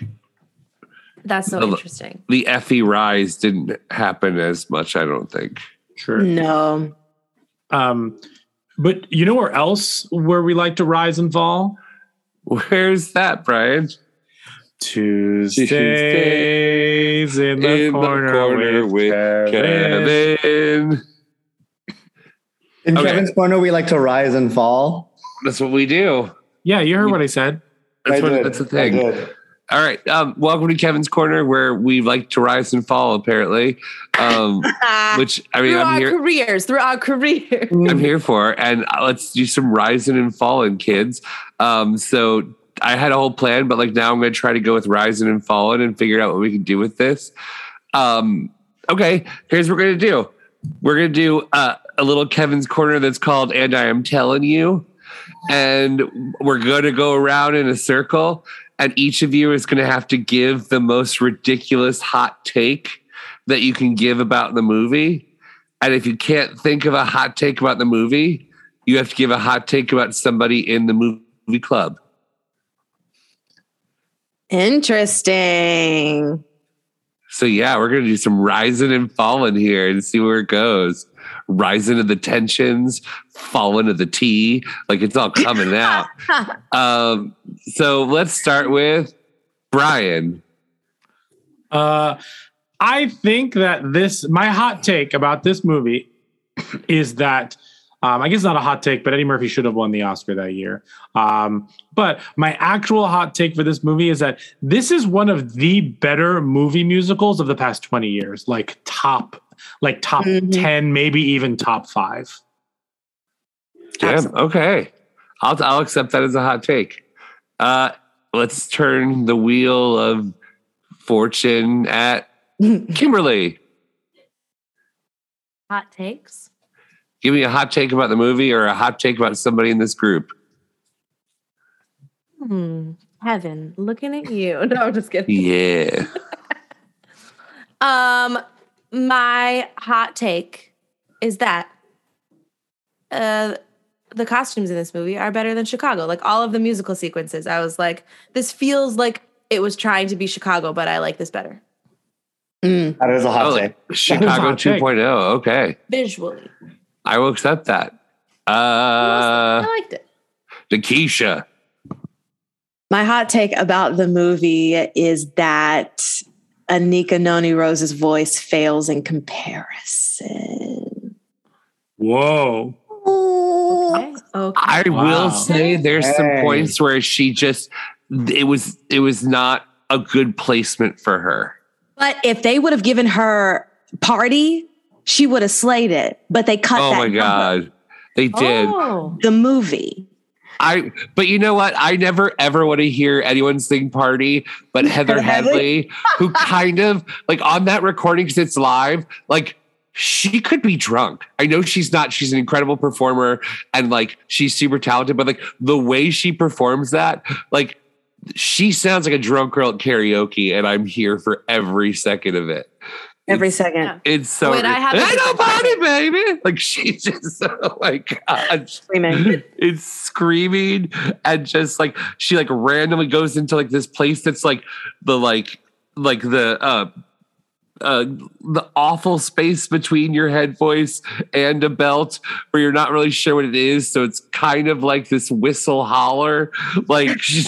That's so the, interesting. the Effie rise didn't happen as much, I don't think. Sure. No. Um, but you know where else where we like to rise and fall? Where's that, Brian? Tuesdays in the, corner, with, Kevin. Kevin. In Okay. Kevin's corner, we like to rise and fall. That's what we do. Yeah, you heard what I said. That's I what did. that's the I thing. did. All right. Um, welcome to Kevin's Corner, where we like to rise and fall, apparently. Um, [LAUGHS] which I mean, through I'm our here. careers, through our careers. [LAUGHS] I'm here for. And uh, let's do some rising and falling, kids. Um, so I had a whole plan, but like now I'm going to try to go with rising and falling and figure out what we can do with this. Um, okay, here's what we're going to do. We're to do uh, a little Kevin's corner that's called "And I Am Telling You," and we're to go around in a circle, and each of you is to have to give the most ridiculous hot take that you can give about the movie. And if you can't think of a hot take about the movie, you have to give a hot take about somebody in the movie club. Interesting. So yeah, we're gonna do some rising and falling here and see where it goes. Rising to the tensions, falling to the tea, like it's all coming out. [LAUGHS] Um, so let's start with Brian. Uh, I think that this my hot take about this movie is that um, I guess not a hot take, but Eddie Murphy should have won the Oscar that year. Um, but my actual hot take for this movie is that this is one of the better movie musicals of the past twenty years, like top, like top Mhm. ten, maybe even top five. Damn, okay. I'll I'll accept that as a hot take. Uh, let's turn the wheel of fortune at [LAUGHS] Kimberly. Hot takes. Give me a hot take about the movie or a hot take about somebody in this group. Hmm. Heaven, looking at you. [LAUGHS] No, I'm just kidding. Yeah. [LAUGHS] Um, my hot take is that uh the costumes in this movie are better than Chicago. Like all of the musical sequences, I was like, this feels like it was trying to be Chicago, but I like this better That is a hot Oh, take. Chicago hot take. 2.0. Okay. visually. I will accept that. Uh, I liked it. Nikisha. My hot take about the movie is that Anika Noni Rose's voice fails in comparison. Whoa. Okay. Okay. I Wow. will say there's some points where she just it was it was not a good placement for her. But if they would have given her party, she would have slayed it. But they cut Oh that my of god. They did. Oh. the movie. I but you know what? I never ever want to hear anyone sing party but Heather? Headley, who [LAUGHS] kind of like on that recording because it's live, like she could be drunk. I know she's not, she's an incredible performer and like she's super talented, but like the way she performs that, like she sounds like a drunk girl at karaoke, and I'm here for every second of it. Every second. It's so Wait, I have a ain't no different party, baby. Like she's just [LAUGHS] oh my god, Screaming. it's screaming and just like she like randomly goes into like this place that's like the like like the uh uh the awful space between your head voice and a belt where you're not really sure what it is so it's kind of like this whistle holler like [LAUGHS] she's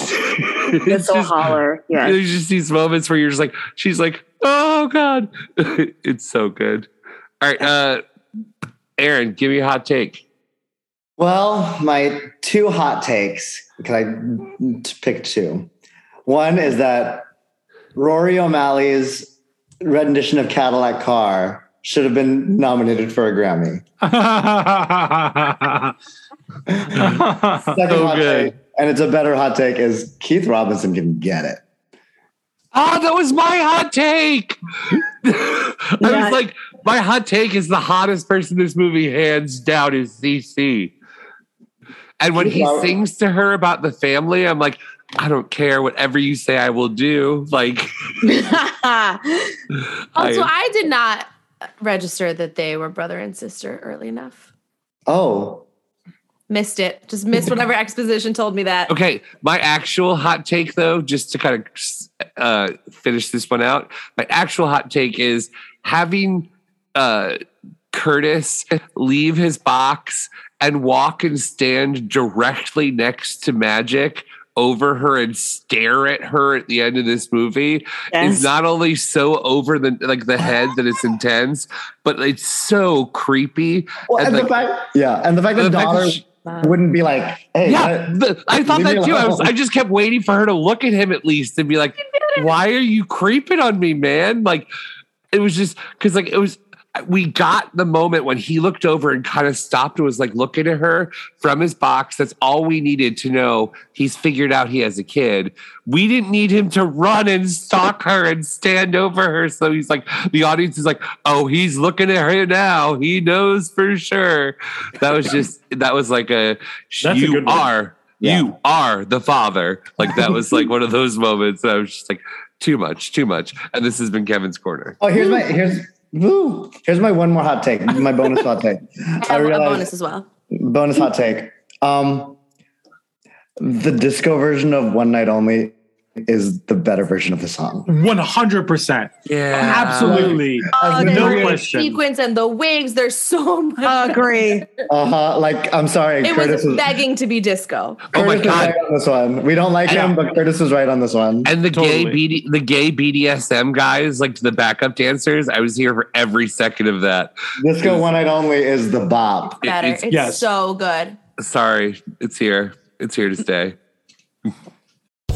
it's Whistle just- holler. Yeah. there's just these moments where you're just like, she's like, oh God. [LAUGHS] it's so good. All right. Uh Aaron, give me a hot take. Well, my two hot takes, because i picked two. One is that Rory O'Malley's rendition of Cadillac Car should have been nominated for a Grammy. [LAUGHS] [LAUGHS] Second hot take, and it's a better hot take, is Keith Robinson can get it. Oh, that was my hot take. [LAUGHS] I Yeah. was like, my hot take is the hottest person in this movie, hands down, is CC. And when he Yeah. sings to her about the family, I'm like, I don't care. Whatever you say, I will do. Like, [LAUGHS] Also, I- I did not register that they were brother and sister early enough. Oh, Missed it. Just missed [LAUGHS] whatever exposition told me that. Okay, my actual hot take, though, just to kind of uh, finish this one out, my actual hot take is having uh, Curtis leave his box and walk and stand directly next to Magic over her and stare at her at the end of this movie Yes. is not only so over the like the head that it's intense, but it's so creepy. well, and, like- the fact, yeah, and the fact that the fact that daughter she- wouldn't be like, "Hey, yeah, let- the- I thought leave that too. I was. I just kept waiting for her to look at him at least and be like, "Why are you creeping on me, man?" Like, it was just because like it was. We got the moment when he looked over and kind of stopped and was like looking at her from his box. That's all we needed to know. He's figured out he has a kid. We didn't need him to run and stalk her and stand over her. So he's like, the audience is like, oh, he's looking at her now. He knows for sure. That was just, that was like a, That's a you good one. are you are the father. Like that was like one of those moments that I was just like, too much, too much. And this has been Kevin's corner. Oh, here's my here's woo, here's my one more hot take. My bonus hot take. [LAUGHS] I a bonus as well. bonus hot take. Um, the disco version of One Night Only is the better version of the song. One hundred percent. Yeah, Absolutely. Oh, no the question. sequence and the wigs, there's so much. Agree. Uh huh. Like I'm sorry, It Curtis was is begging to be disco. Oh my Curtis is God. right on this one. We don't like him, but Curtis is right on this one. And the gay BD, the gay BDSM guys, like the backup dancers, I was here for every second of that. Disco One Night Only is the bop. Better. it's- It's, yes. so good. Sorry, it's here. It's here to stay. [LAUGHS]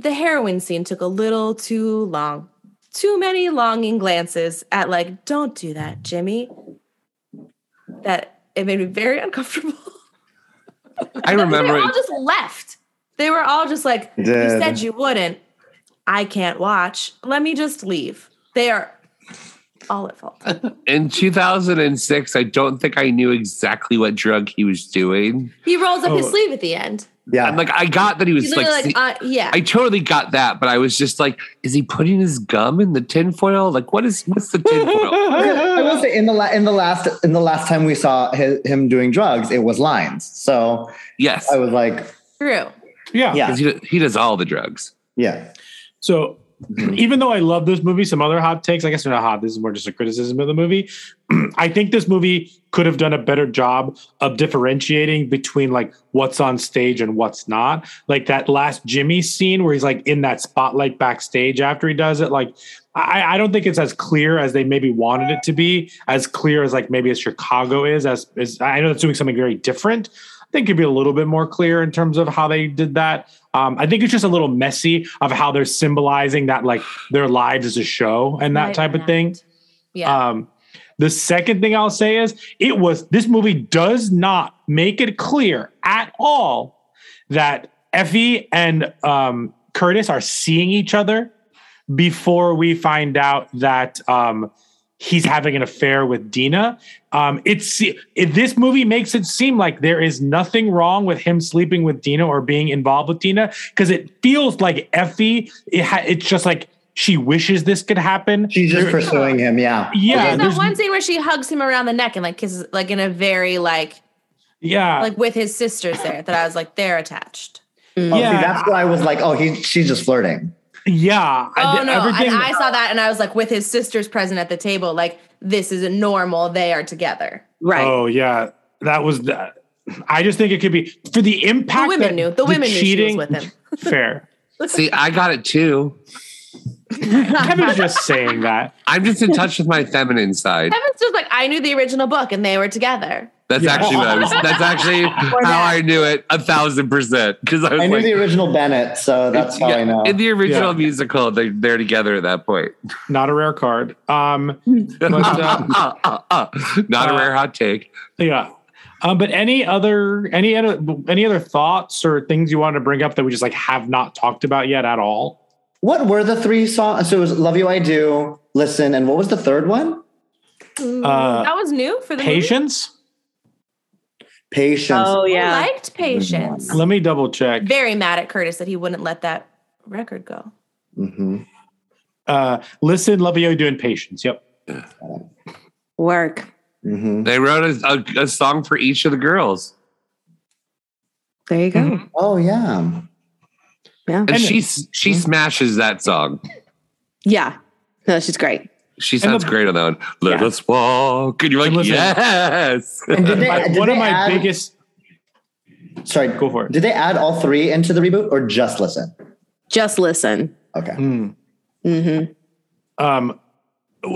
the heroin scene took a little too long. Too many longing glances at like, don't do that, Jimmy. That it made me very [LAUGHS] uncomfortable. I remember they all it. just left. They were all just like, They you said you wouldn't. I can't watch. Let me just leave. They are all at fault. In 2006, I don't think I knew exactly what drug he was doing. He rolls up his Oh. sleeve at the end. Yeah. I'm like, I got that he was like, like, uh, yeah. I totally got that, but I was just like, is he putting his gum in the tinfoil? Like, what is, what's the tinfoil? [LAUGHS] I will say in the la- in the last in the last time we saw hi him doing drugs, it was lines. So yes, I was like, True. Yeah. Yeah. 'Cause He, he does all the drugs. yeah. So Mm-hmm. even though I love this movie, some other hot takes, I guess they're not hot. This is more just a criticism of the movie. [CLEARS THROAT] I think this movie could have done a better job of differentiating between like what's on stage and what's not. Like that last Jimmy scene where he's like in that spotlight backstage after he does it. Like I, I don't think it's as clear as they maybe wanted it to be, as clear as like maybe as Chicago is. As, as I know it's doing something very different. I think it'd be a little bit more clear in terms of how they did that. Um, I think it's just a little messy of how they're symbolizing that like their lives as a show and that Right, type of thing. Yeah. Um, The second thing I'll say is it was this movie does not make it clear at all that Effie and um, Curtis are seeing each other before we find out that um, he's having an affair with Deena. Um, it's it, this movie makes it seem like there is nothing wrong with him sleeping with Deena or being involved with Deena because it feels like Effie. It ha- it's just like she wishes this could happen. She's just pursuing him. Yeah. Yeah. There's there's- that one scene where she hugs him around the neck and like kisses, like in a very like, yeah. like with his sisters there. That I was like, they're attached. Oh, see, that's why I was like, oh, he, she's just flirting. Yeah. Oh no! And I saw that, and I was like, with his sisters present at the table, like this is a normal. They are together. Right? Oh yeah, that was the. I just think it could be for the impact. The women that knew. The women knew she was cheating, with him. [LAUGHS] Fair. See, I got it too. Kevin's just saying that. I'm just in touch with my feminine side. Kevin's just like, I knew the original book, and they were together. That's Yeah. actually what I was. That's actually [LAUGHS] how I knew it a thousand percent. Because I I knew like, the original Bennett, so that's how I know. in the original Yeah. musical, they they're together at that point. Not a rare card. Um, [LAUGHS] but, uh, Uh, uh, uh. Not a Uh, rare hot take. yeah. Um, but any other any other any other thoughts or things you want to bring up that we just like have not talked about yet at all? What were the three songs? So it was "Love You I Do," "Listen," and what was the third one? Uh, that was new for the movie? Patience. Patience. Oh I yeah. liked Patience. Let me double check. Very mad at Curtis that he wouldn't let that record go. Mhm. Uh, listen, love you doing patience. Yep. Work. Mhm. They wrote a, a, a song for each of the girls, There you go. Mm-hmm. Oh yeah. Yeah. and she she smashes that song. Yeah. No, she's great. She sounds great on that one. Let us walk, and you're like, And listen- yes. And did they, My- did one of my add, biggest. Sorry, Go for it. Did they add all three into the reboot or just listen? Just listen. Okay. Mm. Mm-hmm. um well,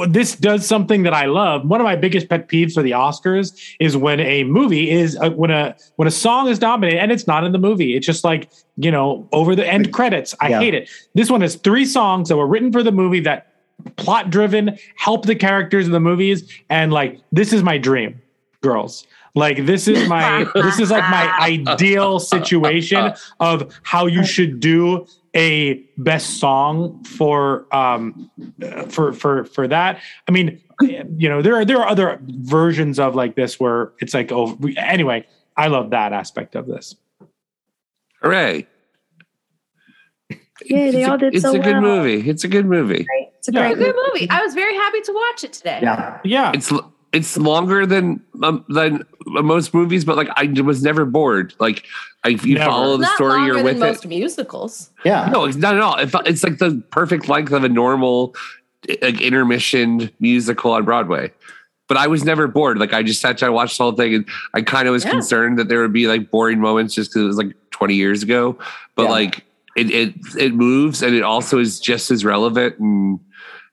this does something that I love. One of my biggest pet peeves for the Oscars is when a movie is uh, when a when a song is nominated and it's not in the movie. It's just like you know over the end credits. I Yeah. hate it. This one has three songs that were written for the movie that plot driven, help the characters in the movies, and like this is my dream, girls. Like this is my this is like my [LAUGHS] ideal situation of how you should do a best song for um uh, for for for that. I mean, you know, there are there are other versions of like this where it's like oh anyway, I love that aspect of this. Hooray! Yeah, they a- all did It's so a good well. movie. It's a good movie. It's a Yeah. Great good movie. I was very happy to watch it today. Yeah. Yeah. It's it's longer than um, than most movies, but like I was never bored. Like if you Never. follow the not story, you're than with most it. musicals. Yeah. No, it's not at all. It's like the perfect length of a normal like intermission musical on Broadway. But I was never bored. Like I just sat down, watched the whole thing, and I kind of was Yeah. concerned that there would be like boring moments just because it was like 20 years ago. But Yeah. like it it it moves and it also is just as relevant and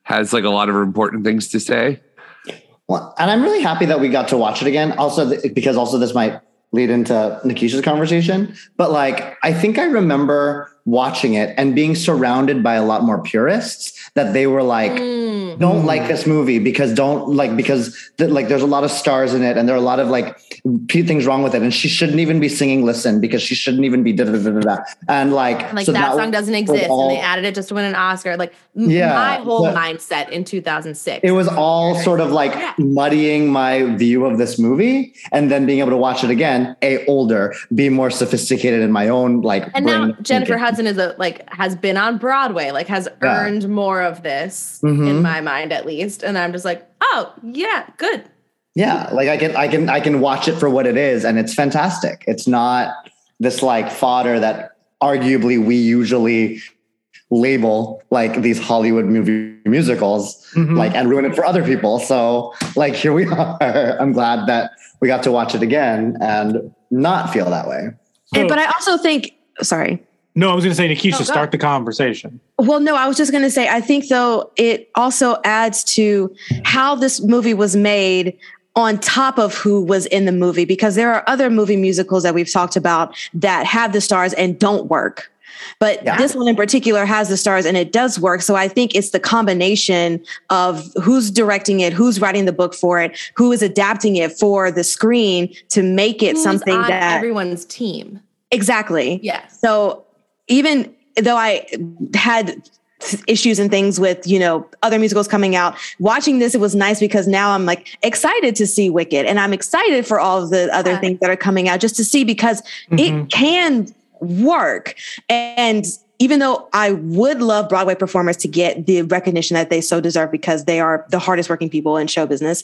has like a lot of important things to say. Well, and I'm really happy that we got to watch it again. Also, th- because also this might lead into Nikisha's conversation. But like, I think I remember watching it and being surrounded by a lot more purists that they were like, Mm. don't like this movie because don't like because th- like there's a lot of stars in it and there are a lot of like p- things wrong with it and she shouldn't even be singing listen because she shouldn't even be da da da da da and like Like so that, was- song doesn't exist, all- and they added it just to win an Oscar. Like m- Yeah, my whole but- mindset in 2006. it was all sort of like muddying my view of this movie and then being able to watch it again a older be more sophisticated in my own like and now Jennifer thinking. Hudson is a like has been on Broadway, like has Yeah. earned more of this Mhm. in my mind at least. And I'm just like, oh yeah, good. yeah like i can i can i can watch it for what it is and it's fantastic it's not this like fodder that arguably we usually label like these hollywood movie musicals Mhm. like and ruin it for other people so like here we [LAUGHS] are i'm glad that we got to watch it again and not feel that way And, but I also think, sorry. No, I was going to say, Nikisha, Oh, start the conversation. Well, no, I was just going to say, I think though it also adds to how this movie was made on top of who was in the movie, because there are other movie musicals that we've talked about that have the stars and don't work. But Yeah. this one in particular has the stars and it does work. So I think it's the combination of who's directing it, who's writing the book for it, who is adapting it for the screen to make it Who's something on that everyone's team. Exactly. Yes. So even though I had issues and things with, you know, other musicals coming out, watching this, it was nice because now I'm like excited to see Wicked and I'm excited for all of the other things that are coming out just to see because it mm-hmm. can work. And even though I would love Broadway performers to get the recognition that they so deserve because they are the hardest working people in show business,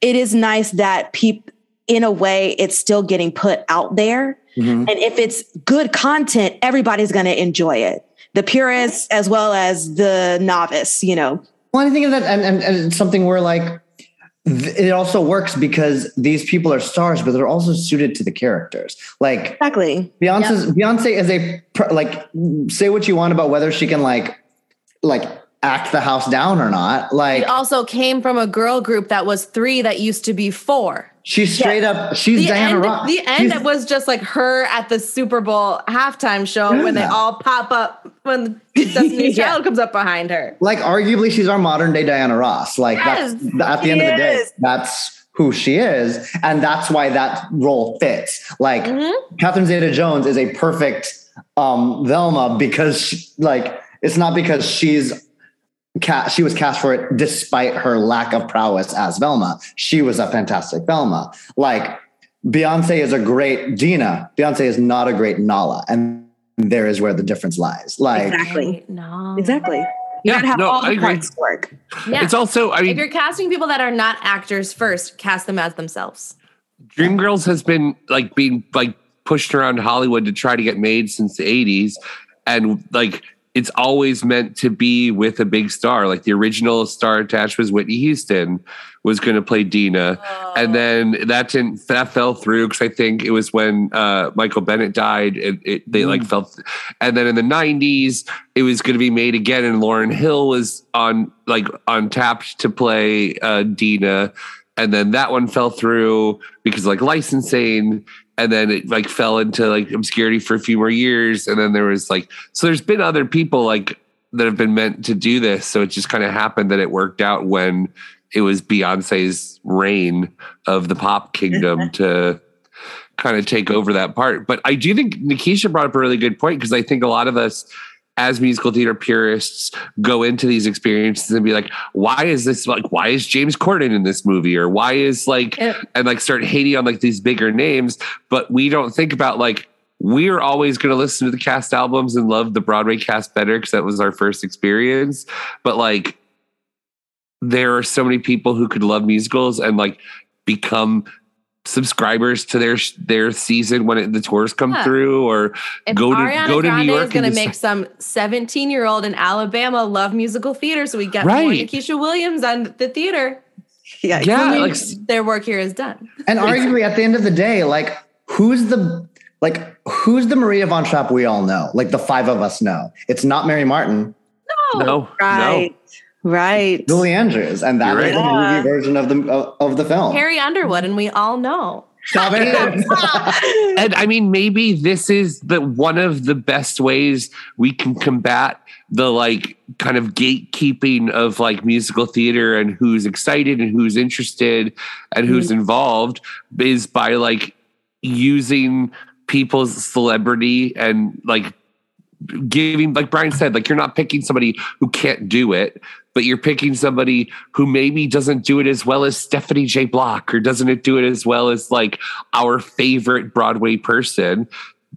it is nice that people, in a way, it's still getting put out there. Mm-hmm. And if it's good content, everybody's going to enjoy it. The purists as well as the novice, you know. Well, I think of that, and, and, and it's something where like it also works because these people are stars, but they're also suited to the characters. Like exactly, Beyonce's Beyonce is a pr- like say what you want about whether she can like like act the house down or not. Like She also came from a girl group that was three that used to be four. She's straight up. She's the Diana end, Ross. the end She's- was just like her at the Super Bowl halftime show when they all pop up when Destiny's [LAUGHS] Yeah. Child comes up behind her. like arguably she's our modern day Diana Ross. Like Yes, that's at the end of the day, that's who she is, and that's why that role fits. Like Mm-hmm. Catherine Zeta-Jones is a perfect um, Velma because she, like it's not because she's ca- she was cast for it despite her lack of prowess as Velma. She was a fantastic Velma. Like Beyonce is a great Deena. Beyonce is not a great Nala, and there is where the difference lies. Like exactly. No. Exactly. You Yeah, gotta have no, all I the agree. parts work. Yeah. It's also, I mean, if you're casting people that are not actors first, cast them as themselves. Dreamgirls has been like being like pushed around Hollywood to try to get made since the 80s. And like it's always meant to be with a big star. Like the original star attached was Whitney Houston was going to play Deena. And then that didn't that fell through because I think it was when uh, Michael Bennett died. It, it they like felt and then in the 90s it was going to be made again and Lauryn Hill was on like on tapped to play uh, Deena and then that one fell through because like licensing and then it like fell into like obscurity for a few more years and then there was like so there's been other people like that have been meant to do this so it just kind of happened that it worked out when it was Beyonce's reign of the pop kingdom mm-hmm. to kind of take over that part. But I do think Nikisha brought up a really good point because I think a lot of us as musical theater purists go into these experiences and be like, why is this like why is James Corden in this movie? Or why is like and like start hating on like these bigger names, but we don't think about like we're always going to listen to the cast albums and love the Broadway cast better because that was our first experience. But like, there are so many people who could love musicals and like become subscribers to their their season when it, the tours come Yeah. through or If go to Ariana go to Grande New York is going to make some 17 year old in Alabama love musical theater, so we get more Keisha Williams on the theater. Yeah, Yeah, I mean, like- their work here is done. And arguably at the end of the day, like who's the like who's the Maria von Trapp we all know? Like the five of us know. It's not Mary Martin. No, Right. Right. Julie Andrews, and that You're is the movie version of the of, of the film. Carrie Underwood, and we all know. Stop it. [LAUGHS] and I mean, maybe this is the one of the best ways we can combat the like kind of gatekeeping of like musical theater and who's excited and who's interested and who's mm-hmm. involved is by like using people's celebrity and like giving like Brian said like you're not picking somebody who can't do it but you're picking somebody who maybe doesn't do it as well as Stephanie J. Block or doesn't it do it as well as like our favorite Broadway person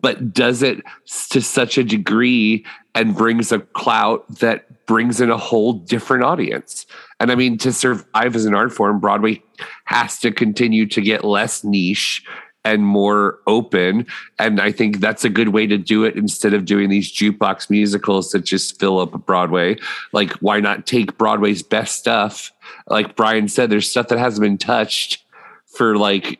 but does it to such a degree and brings a clout that brings in a whole different audience? And I mean to survive as an art form Broadway has to continue to get less niche and more open. And I think that's a good way to do it instead of doing these jukebox musicals that just fill up Broadway. Like, why not take Broadway's best stuff? Like Brian said, there's stuff that hasn't been touched for like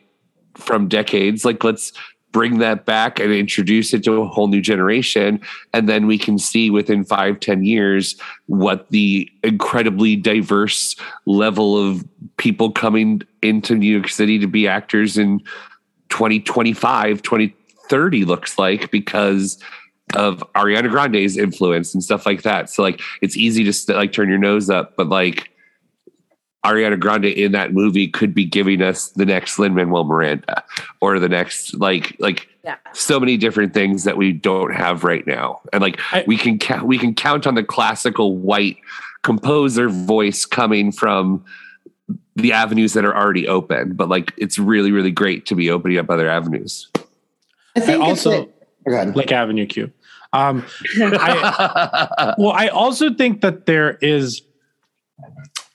from decades. Like, let's bring that back and introduce it to a whole new generation. And then we can see within five, ten years what the incredibly diverse level of people coming into New York City to be actors in 2025, 2030 looks like because of Ariana Grande's influence and stuff like that. So like it's easy to st- like turn your nose up, but like Ariana Grande in that movie could be giving us the next Lin Manuel Miranda or the next like like Yeah. so many different things that we don't have right now. And like we can count we can count on the classical white composer voice coming from the avenues that are already open. But like it's really really great to be opening up other avenues. I think also like Avenue Q. Um, [LAUGHS] I, well, I also think that there is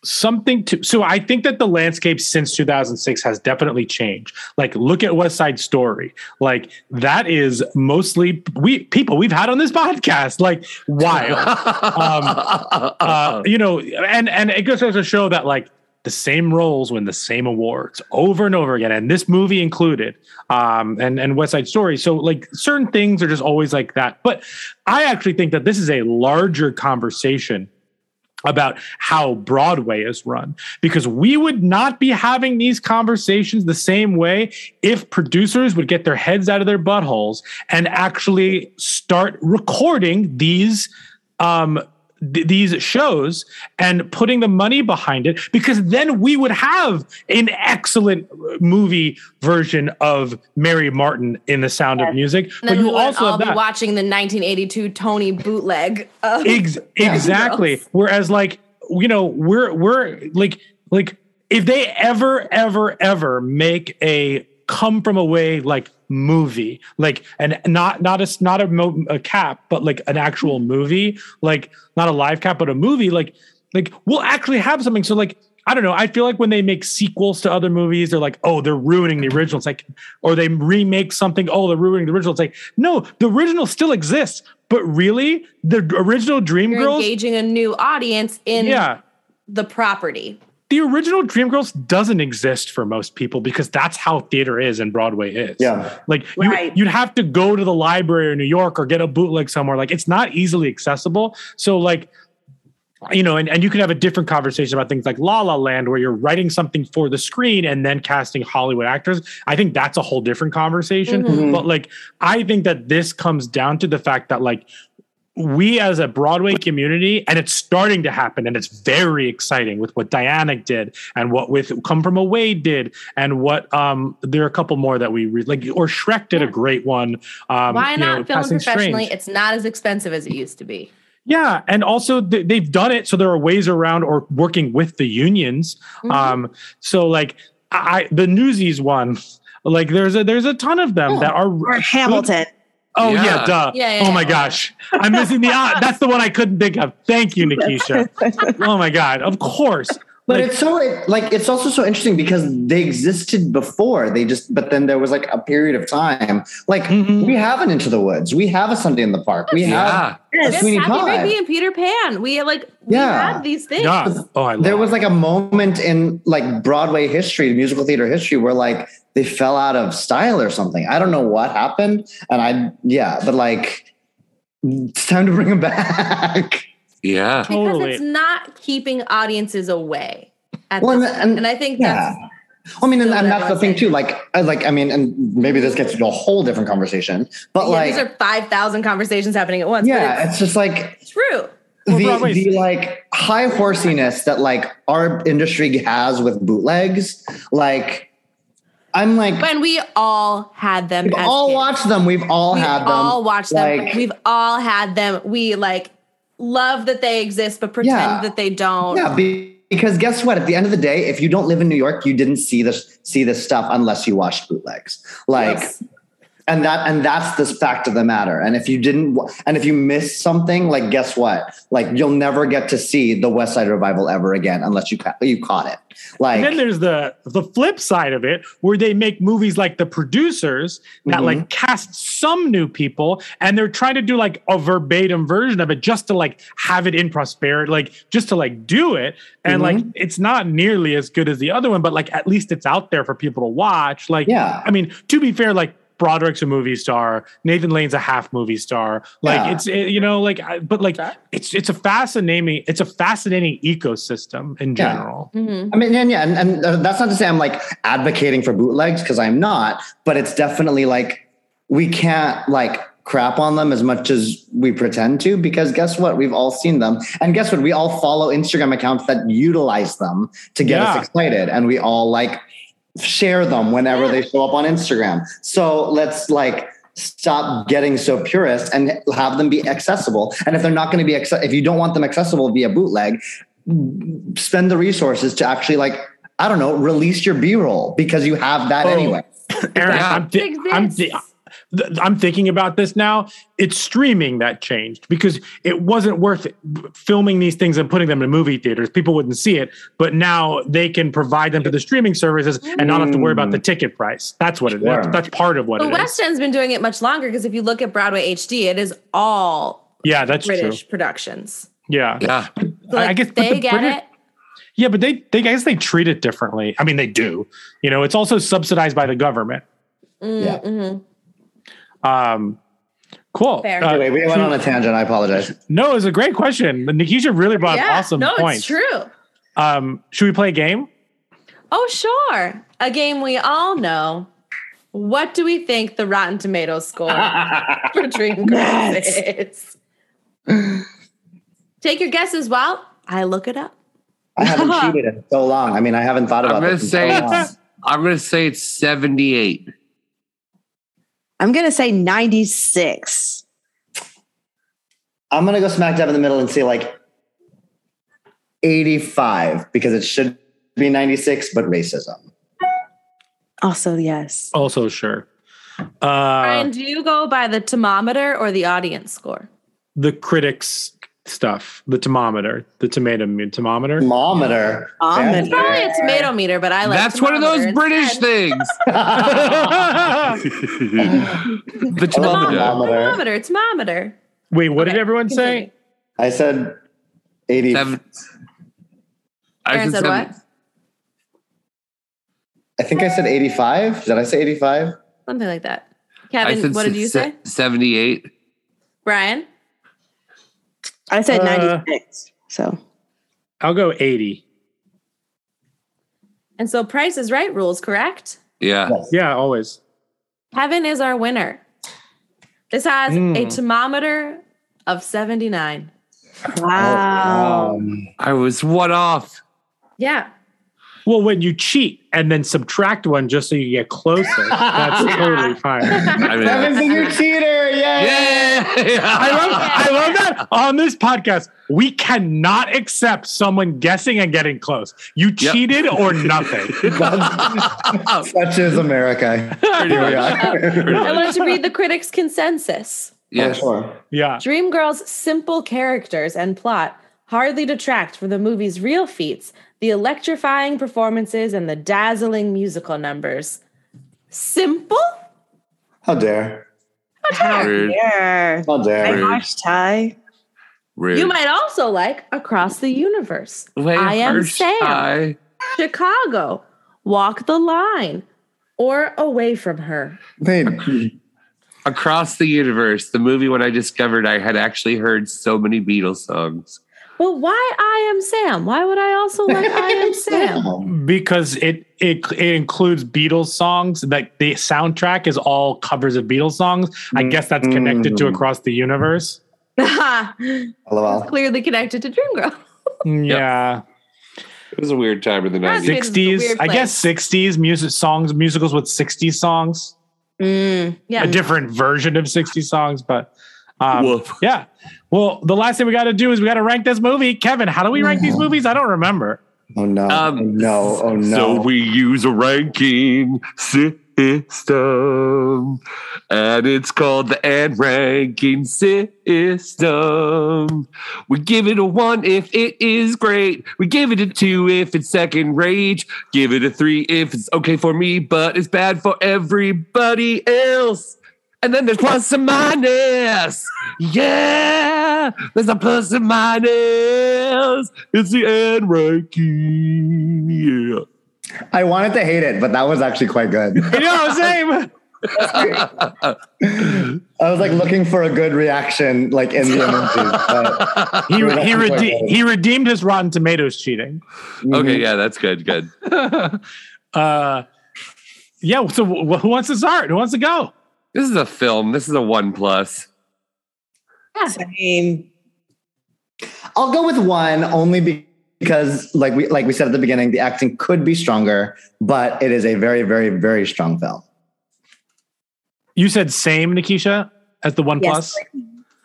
something to. So I think that the landscape since 2006 has definitely changed. Like, look at West Side Story. Like that is mostly we people we've had on this [LAUGHS] podcast. Like, why? [LAUGHS] um, uh, you know, and and it goes to show that like the same roles win the same awards over and over again, and this movie included, um, and and West Side Story. So like certain things are just always like that. But I actually think that this is a larger conversation about how Broadway is run because we would not be having these conversations the same way if producers would get their heads out of their buttholes and actually start recording these um th- these shows and putting the money behind it because then we would have an excellent uh, movie version of Mary Martin in The Sound of Music And but you also all have be watching the 1982 Tony bootleg. Of Ex- [LAUGHS] exactly. Whereas, like, you know, we're we're like like if they ever ever ever make a come from away like movie like and not not a not a, mo- a cap but like an actual movie like not a live cap but a movie like like we'll actually have something so like I don't know. I feel like when they make sequels to other movies, they're like, oh, they're ruining the original. It's like, or they remake something, oh, they're ruining the original. It's like, no, the original still exists. But really, the original You're Dreamgirls, engaging a new audience in Yeah. the property. The original Dreamgirls doesn't exist for most people because that's how theater is and Broadway is. Yeah. Like you, you'd have to go to the library in New York or get a bootleg somewhere. Like it's not easily accessible. So like, you know, and, and you can have a different conversation about things like La La Land, where you're writing something for the screen and then casting Hollywood actors. I think that's a whole different conversation. Mhm. But like, I think that this comes down to the fact that like we as a Broadway community, and it's starting to happen, and it's very exciting with what Diana did and what with Come From Away did, and what um there are a couple more that we read, like or Shrek did a great one. Um, Why you not know, film Passing professionally? Strange. It's not as expensive as it used to be. Yeah, and also th- they've done it, so there are ways around or working with the unions. Mm-hmm. Um, so like I the Newsies one, like there's a there's a ton of them that are or Hamilton. Oh yeah, Yeah. duh. Yeah, yeah, oh my yeah. gosh, I'm missing the. Uh, that's the one I couldn't think of. Thank you, [LAUGHS] Nikisha. oh my god, of course. But Like- it's so it, like it's also so interesting because they existed before. They just but then there was like a period of time. Like Mm-hmm. we have an Into the Woods, we have a Sunday in the Park, we have a Yes, Sweeney Happy Todd. Rigby and Peter Pan. We like we Yeah. had these things. Oh, I there was like a moment in like Broadway history, musical theater history, where like they fell out of style or something. I don't know what happened, and I yeah, but like it's time to bring them back. Yeah, Because it's not keeping audiences away. At Well, and- and- and I think yeah. that's I mean, and, and that's the thing thing. too. Like, I like, I mean, and maybe this gets into a whole different conversation, but yeah, like, these are five thousand conversations happening at once. yeah, but it's just like true. the, the like high horsiness that like our industry has with bootlegs. Like, I'm like, When we all had them, we've all kids. watched them. We've all We've had them. all watched them. Like, We've all had them. We like love that they exist, but pretend Yeah. that they don't. Yeah, be, because guess what? At the end of the day, if you don't live in New York, you didn't see this see this stuff unless you watched bootlegs. Like, and that and that's the fact of the matter. And if you didn't, and if you missed something, like guess what? Like you'll never get to see the West Side Revival ever again unless you you caught it. Like, and then there's the the flip side of it where they make movies like the producers that Mhm. like cast some new people and they're trying to do like a verbatim version of it just to like have it in prosperity like just to like do it and like Mhm. it's not nearly as good as the other one but like at least it's out there for people to watch like Yeah. i mean to be fair like Broderick's a movie star. Nathan Lane's a half movie star. Like Yeah. it's it- you know like I- but like it's it's a fascinating it's a fascinating ecosystem in Yeah. general. I mean, and yeah, and, and uh, that's not to say I'm like advocating for bootlegs because I'm not, but it's definitely like we can't like crap on them as much as we pretend to because guess what we've all seen them and guess what we all follow instagram accounts that utilize them to get Yeah. us excited and we all like share them whenever they show up on instagram. So let's like stop getting so purist and have them be accessible. And if they're not going to be acce- if you don't want them accessible via bootleg spend the resources to actually like i don't know release your b-roll because you have that Oh. anyway. Aaron, I'm, thi- I'm, thi- th- I'm thinking about this now. It's streaming that changed because it wasn't worth it, filming these things and putting them in movie theaters. People wouldn't see it, but now they can provide them to the streaming services and not have to worry about the ticket price. That's what it. That's, Sure. that's part of what The it is. West End's been doing it much longer because if you look at Broadway HD, it is all Yeah, that's British true. productions. Yeah, yeah. So, like, I guess they the get British- it. Yeah, but they, they, I guess they treat it differently. I mean, they do. You know, it's also subsidized by the government. Yeah. Mhm. Um, cool. Fair. Uh, anyway we went on a tangent i apologize no, it was a great question. Nikisha really brought Yeah, awesome no, points. it's true. Um, should we play a game? Oh, sure. A game we all know. What do we think the Rotten Tomatoes score [LAUGHS] for Dreamgirls is? [LAUGHS] Take your guesses while I look it up. I haven't [LAUGHS] cheated in so long. I mean, I haven't thought about I'm gonna this say so I'm gonna say it's 78. I'm gonna say 96. I'm gonna go smack dab in the middle and say like 85 because it should be 96, but racism. Also, yes. Also, sure. Uh, Brian, do you go by the thermometer or the audience score? the critics stuff, the thermometer, the tomato meter, thermometer. Thermometer. It's probably a tomato meter, but I like That's one of those British [LAUGHS] things. [LAUGHS] the thermometer. Thermometer, thermometer. Wait, what did everyone say? I said 80. Seven. I Aaron said seven- what? I think I said 85. Did I say 85? Something like that. Kevin, what did you se- say? 78. Brian? I said Uh, 96. So I'll go 80. And so Price is Right rules, correct? Yeah. Yeah, always. Kevin is our winner. This has a Mm. thermometer of 79. wow. I was one off. Yeah. Well, when you cheat and then subtract one just so you get closer, that's [LAUGHS] totally fine. [LAUGHS] I mean, Kevin's a new cheater. Yay! yeah. I love, [LAUGHS] I love that on this podcast. We cannot accept someone guessing and getting close. You cheated or nothing. Such is America. Here we are. I want to read the critics' consensus. Yes. sure. Yeah. Dreamgirls' simple characters and plot hardly detract from the movie's real feats, the electrifying performances, and the dazzling musical numbers. Simple? How dare? Rude. Yeah. How dare? Rude. Gosh, Ty. Rude. You might also like Across the Universe, Way I Am Sam, Ty. Chicago, Walk the Line, or Away from Her. Wait, Across the universe, the movie when I discovered I had actually heard so many Beatles songs. But why I Am Sam? Why would I also [LAUGHS] like I Am Sam? Because it, it it includes Beatles songs. Like the soundtrack is all covers of Beatles songs. I guess that's connected to Mm. across the universe. [LAUGHS] LOL. Clearly connected to Dreamgirl. [LAUGHS] Yeah. It was a weird time in the 90s. it. It's a Sixties. I guess sixties music songs, musicals with 60s songs. Mm, yeah. A different version of 60 songs, but um, yeah. Well, the last thing we got to do is we got to rank this movie. Kevin, how do we rank these movies? I don't remember. Oh no. Um, oh no. Oh no. So we use a ranking system, and it's called the and ranking system. We give it a one if it is great. We give it a two if it's second rate. Give it a three if it's okay for me, but it's bad for everybody else. And then there's plus and minus. Yeah, there's a plus and minus. It's the end ranking. Yeah. I wanted to hate it, but that was actually quite good. [LAUGHS] You know, same. I mean? I was like looking for a good reaction, like in the [LAUGHS] emojis. But He, it he, rede- he redeemed his Rotten Tomatoes cheating. Okay, yeah, that's good. Good. [LAUGHS] uh, yeah. So wh- who wants to start? Who wants to go? This is a film. This is a one plus. Same. I'll go with one only because, like we like we said at the beginning, the acting could be stronger, but it is a very, very, very strong film. You said same, Nikisha, as the one Yes. plus.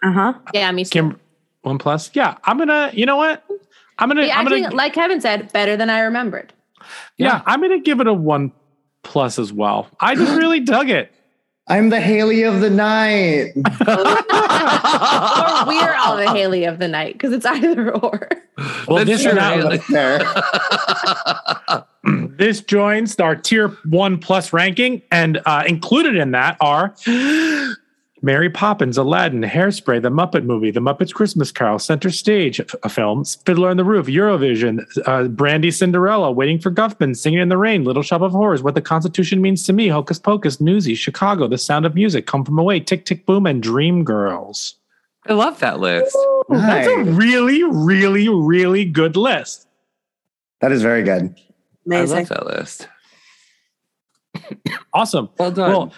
Uh huh. Yeah, me too. Kim, one plus. Yeah, I'm gonna. You know what? I'm gonna. The I'm acting, gonna. like Kevin said, better than I remembered. yeah, I'm gonna give it a one plus as well. I just [GASPS] really dug it. I'm the Haley of the night. [LAUGHS] or we're all the [LAUGHS] Haley of the night because it's either or. Well, That's this true, now, Haley. [LAUGHS] this joins our tier one plus ranking, and uh, included in that are Mary Poppins, Aladdin, Hairspray, The Muppet Movie, The Muppets Christmas Carol, Center Stage f- uh, films, Fiddler on the Roof, Eurovision, uh, Brandy Cinderella, Waiting for Guffman, Singing in the Rain, Little Shop of Horrors, What the Constitution Means to Me, Hocus Pocus, Newsies, Chicago, The Sound of Music, Come From Away, Tick Tick Boom, and Dream Girls. I love that list. That's a really, really, really good list. That is very good. I Amazing. love that list. Awesome. Well done. Well,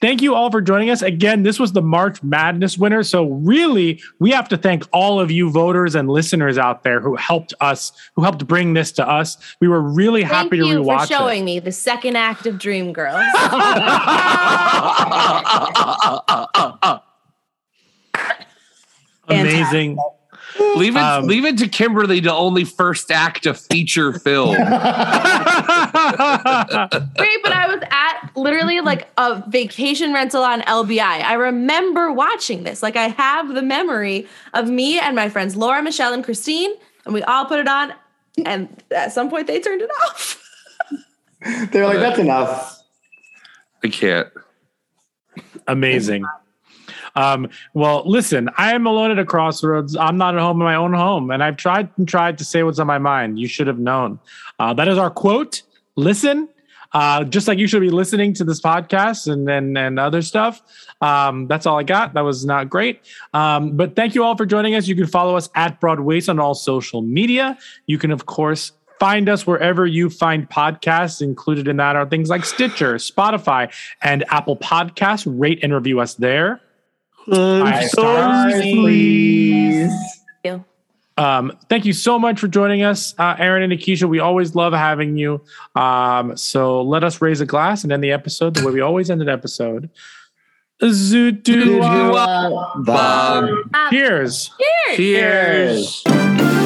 thank you all for joining us. Again, this was the March Madness winner. So, really, we have to thank all of you voters and listeners out there who helped us, who helped bring this to us. We were really Thank happy to you for rewatch showing it. me the second act of Dreamgirls. [LAUGHS] Amazing. Leave it. Um, leave it to Kimberly to only first act a feature film. [LAUGHS] Great, but I was at literally like a vacation rental on LBI. I remember watching this. Like I have the memory of me and my friends Laura, Michelle, and Christine, and we all put it on. And at some point, they turned it off. They're like, that's enough. I can't. Amazing. Um, well, listen, I am alone at a crossroads. I'm not at home in my own home, and I've tried and tried to say what's on my mind. You should have known. Uh, that is our quote. Listen, uh, just like you should be listening to this podcast and and, and other stuff. Um, that's all I got. That was not great. Um, but thank you all for joining us. You can follow us at Broadwaysted on all social media. You can, of course, find us wherever you find podcasts. Included in that are things like Stitcher, Spotify, and Apple Podcasts. Rate and review us there. Five stars, please. you. Um, thank you so much for joining us, uh, Aaron and Nikisha. We always love having you. Um, so let us raise a glass and end the episode the way we always end an episode. Zoot Bob. Cheers. Cheers. Cheers.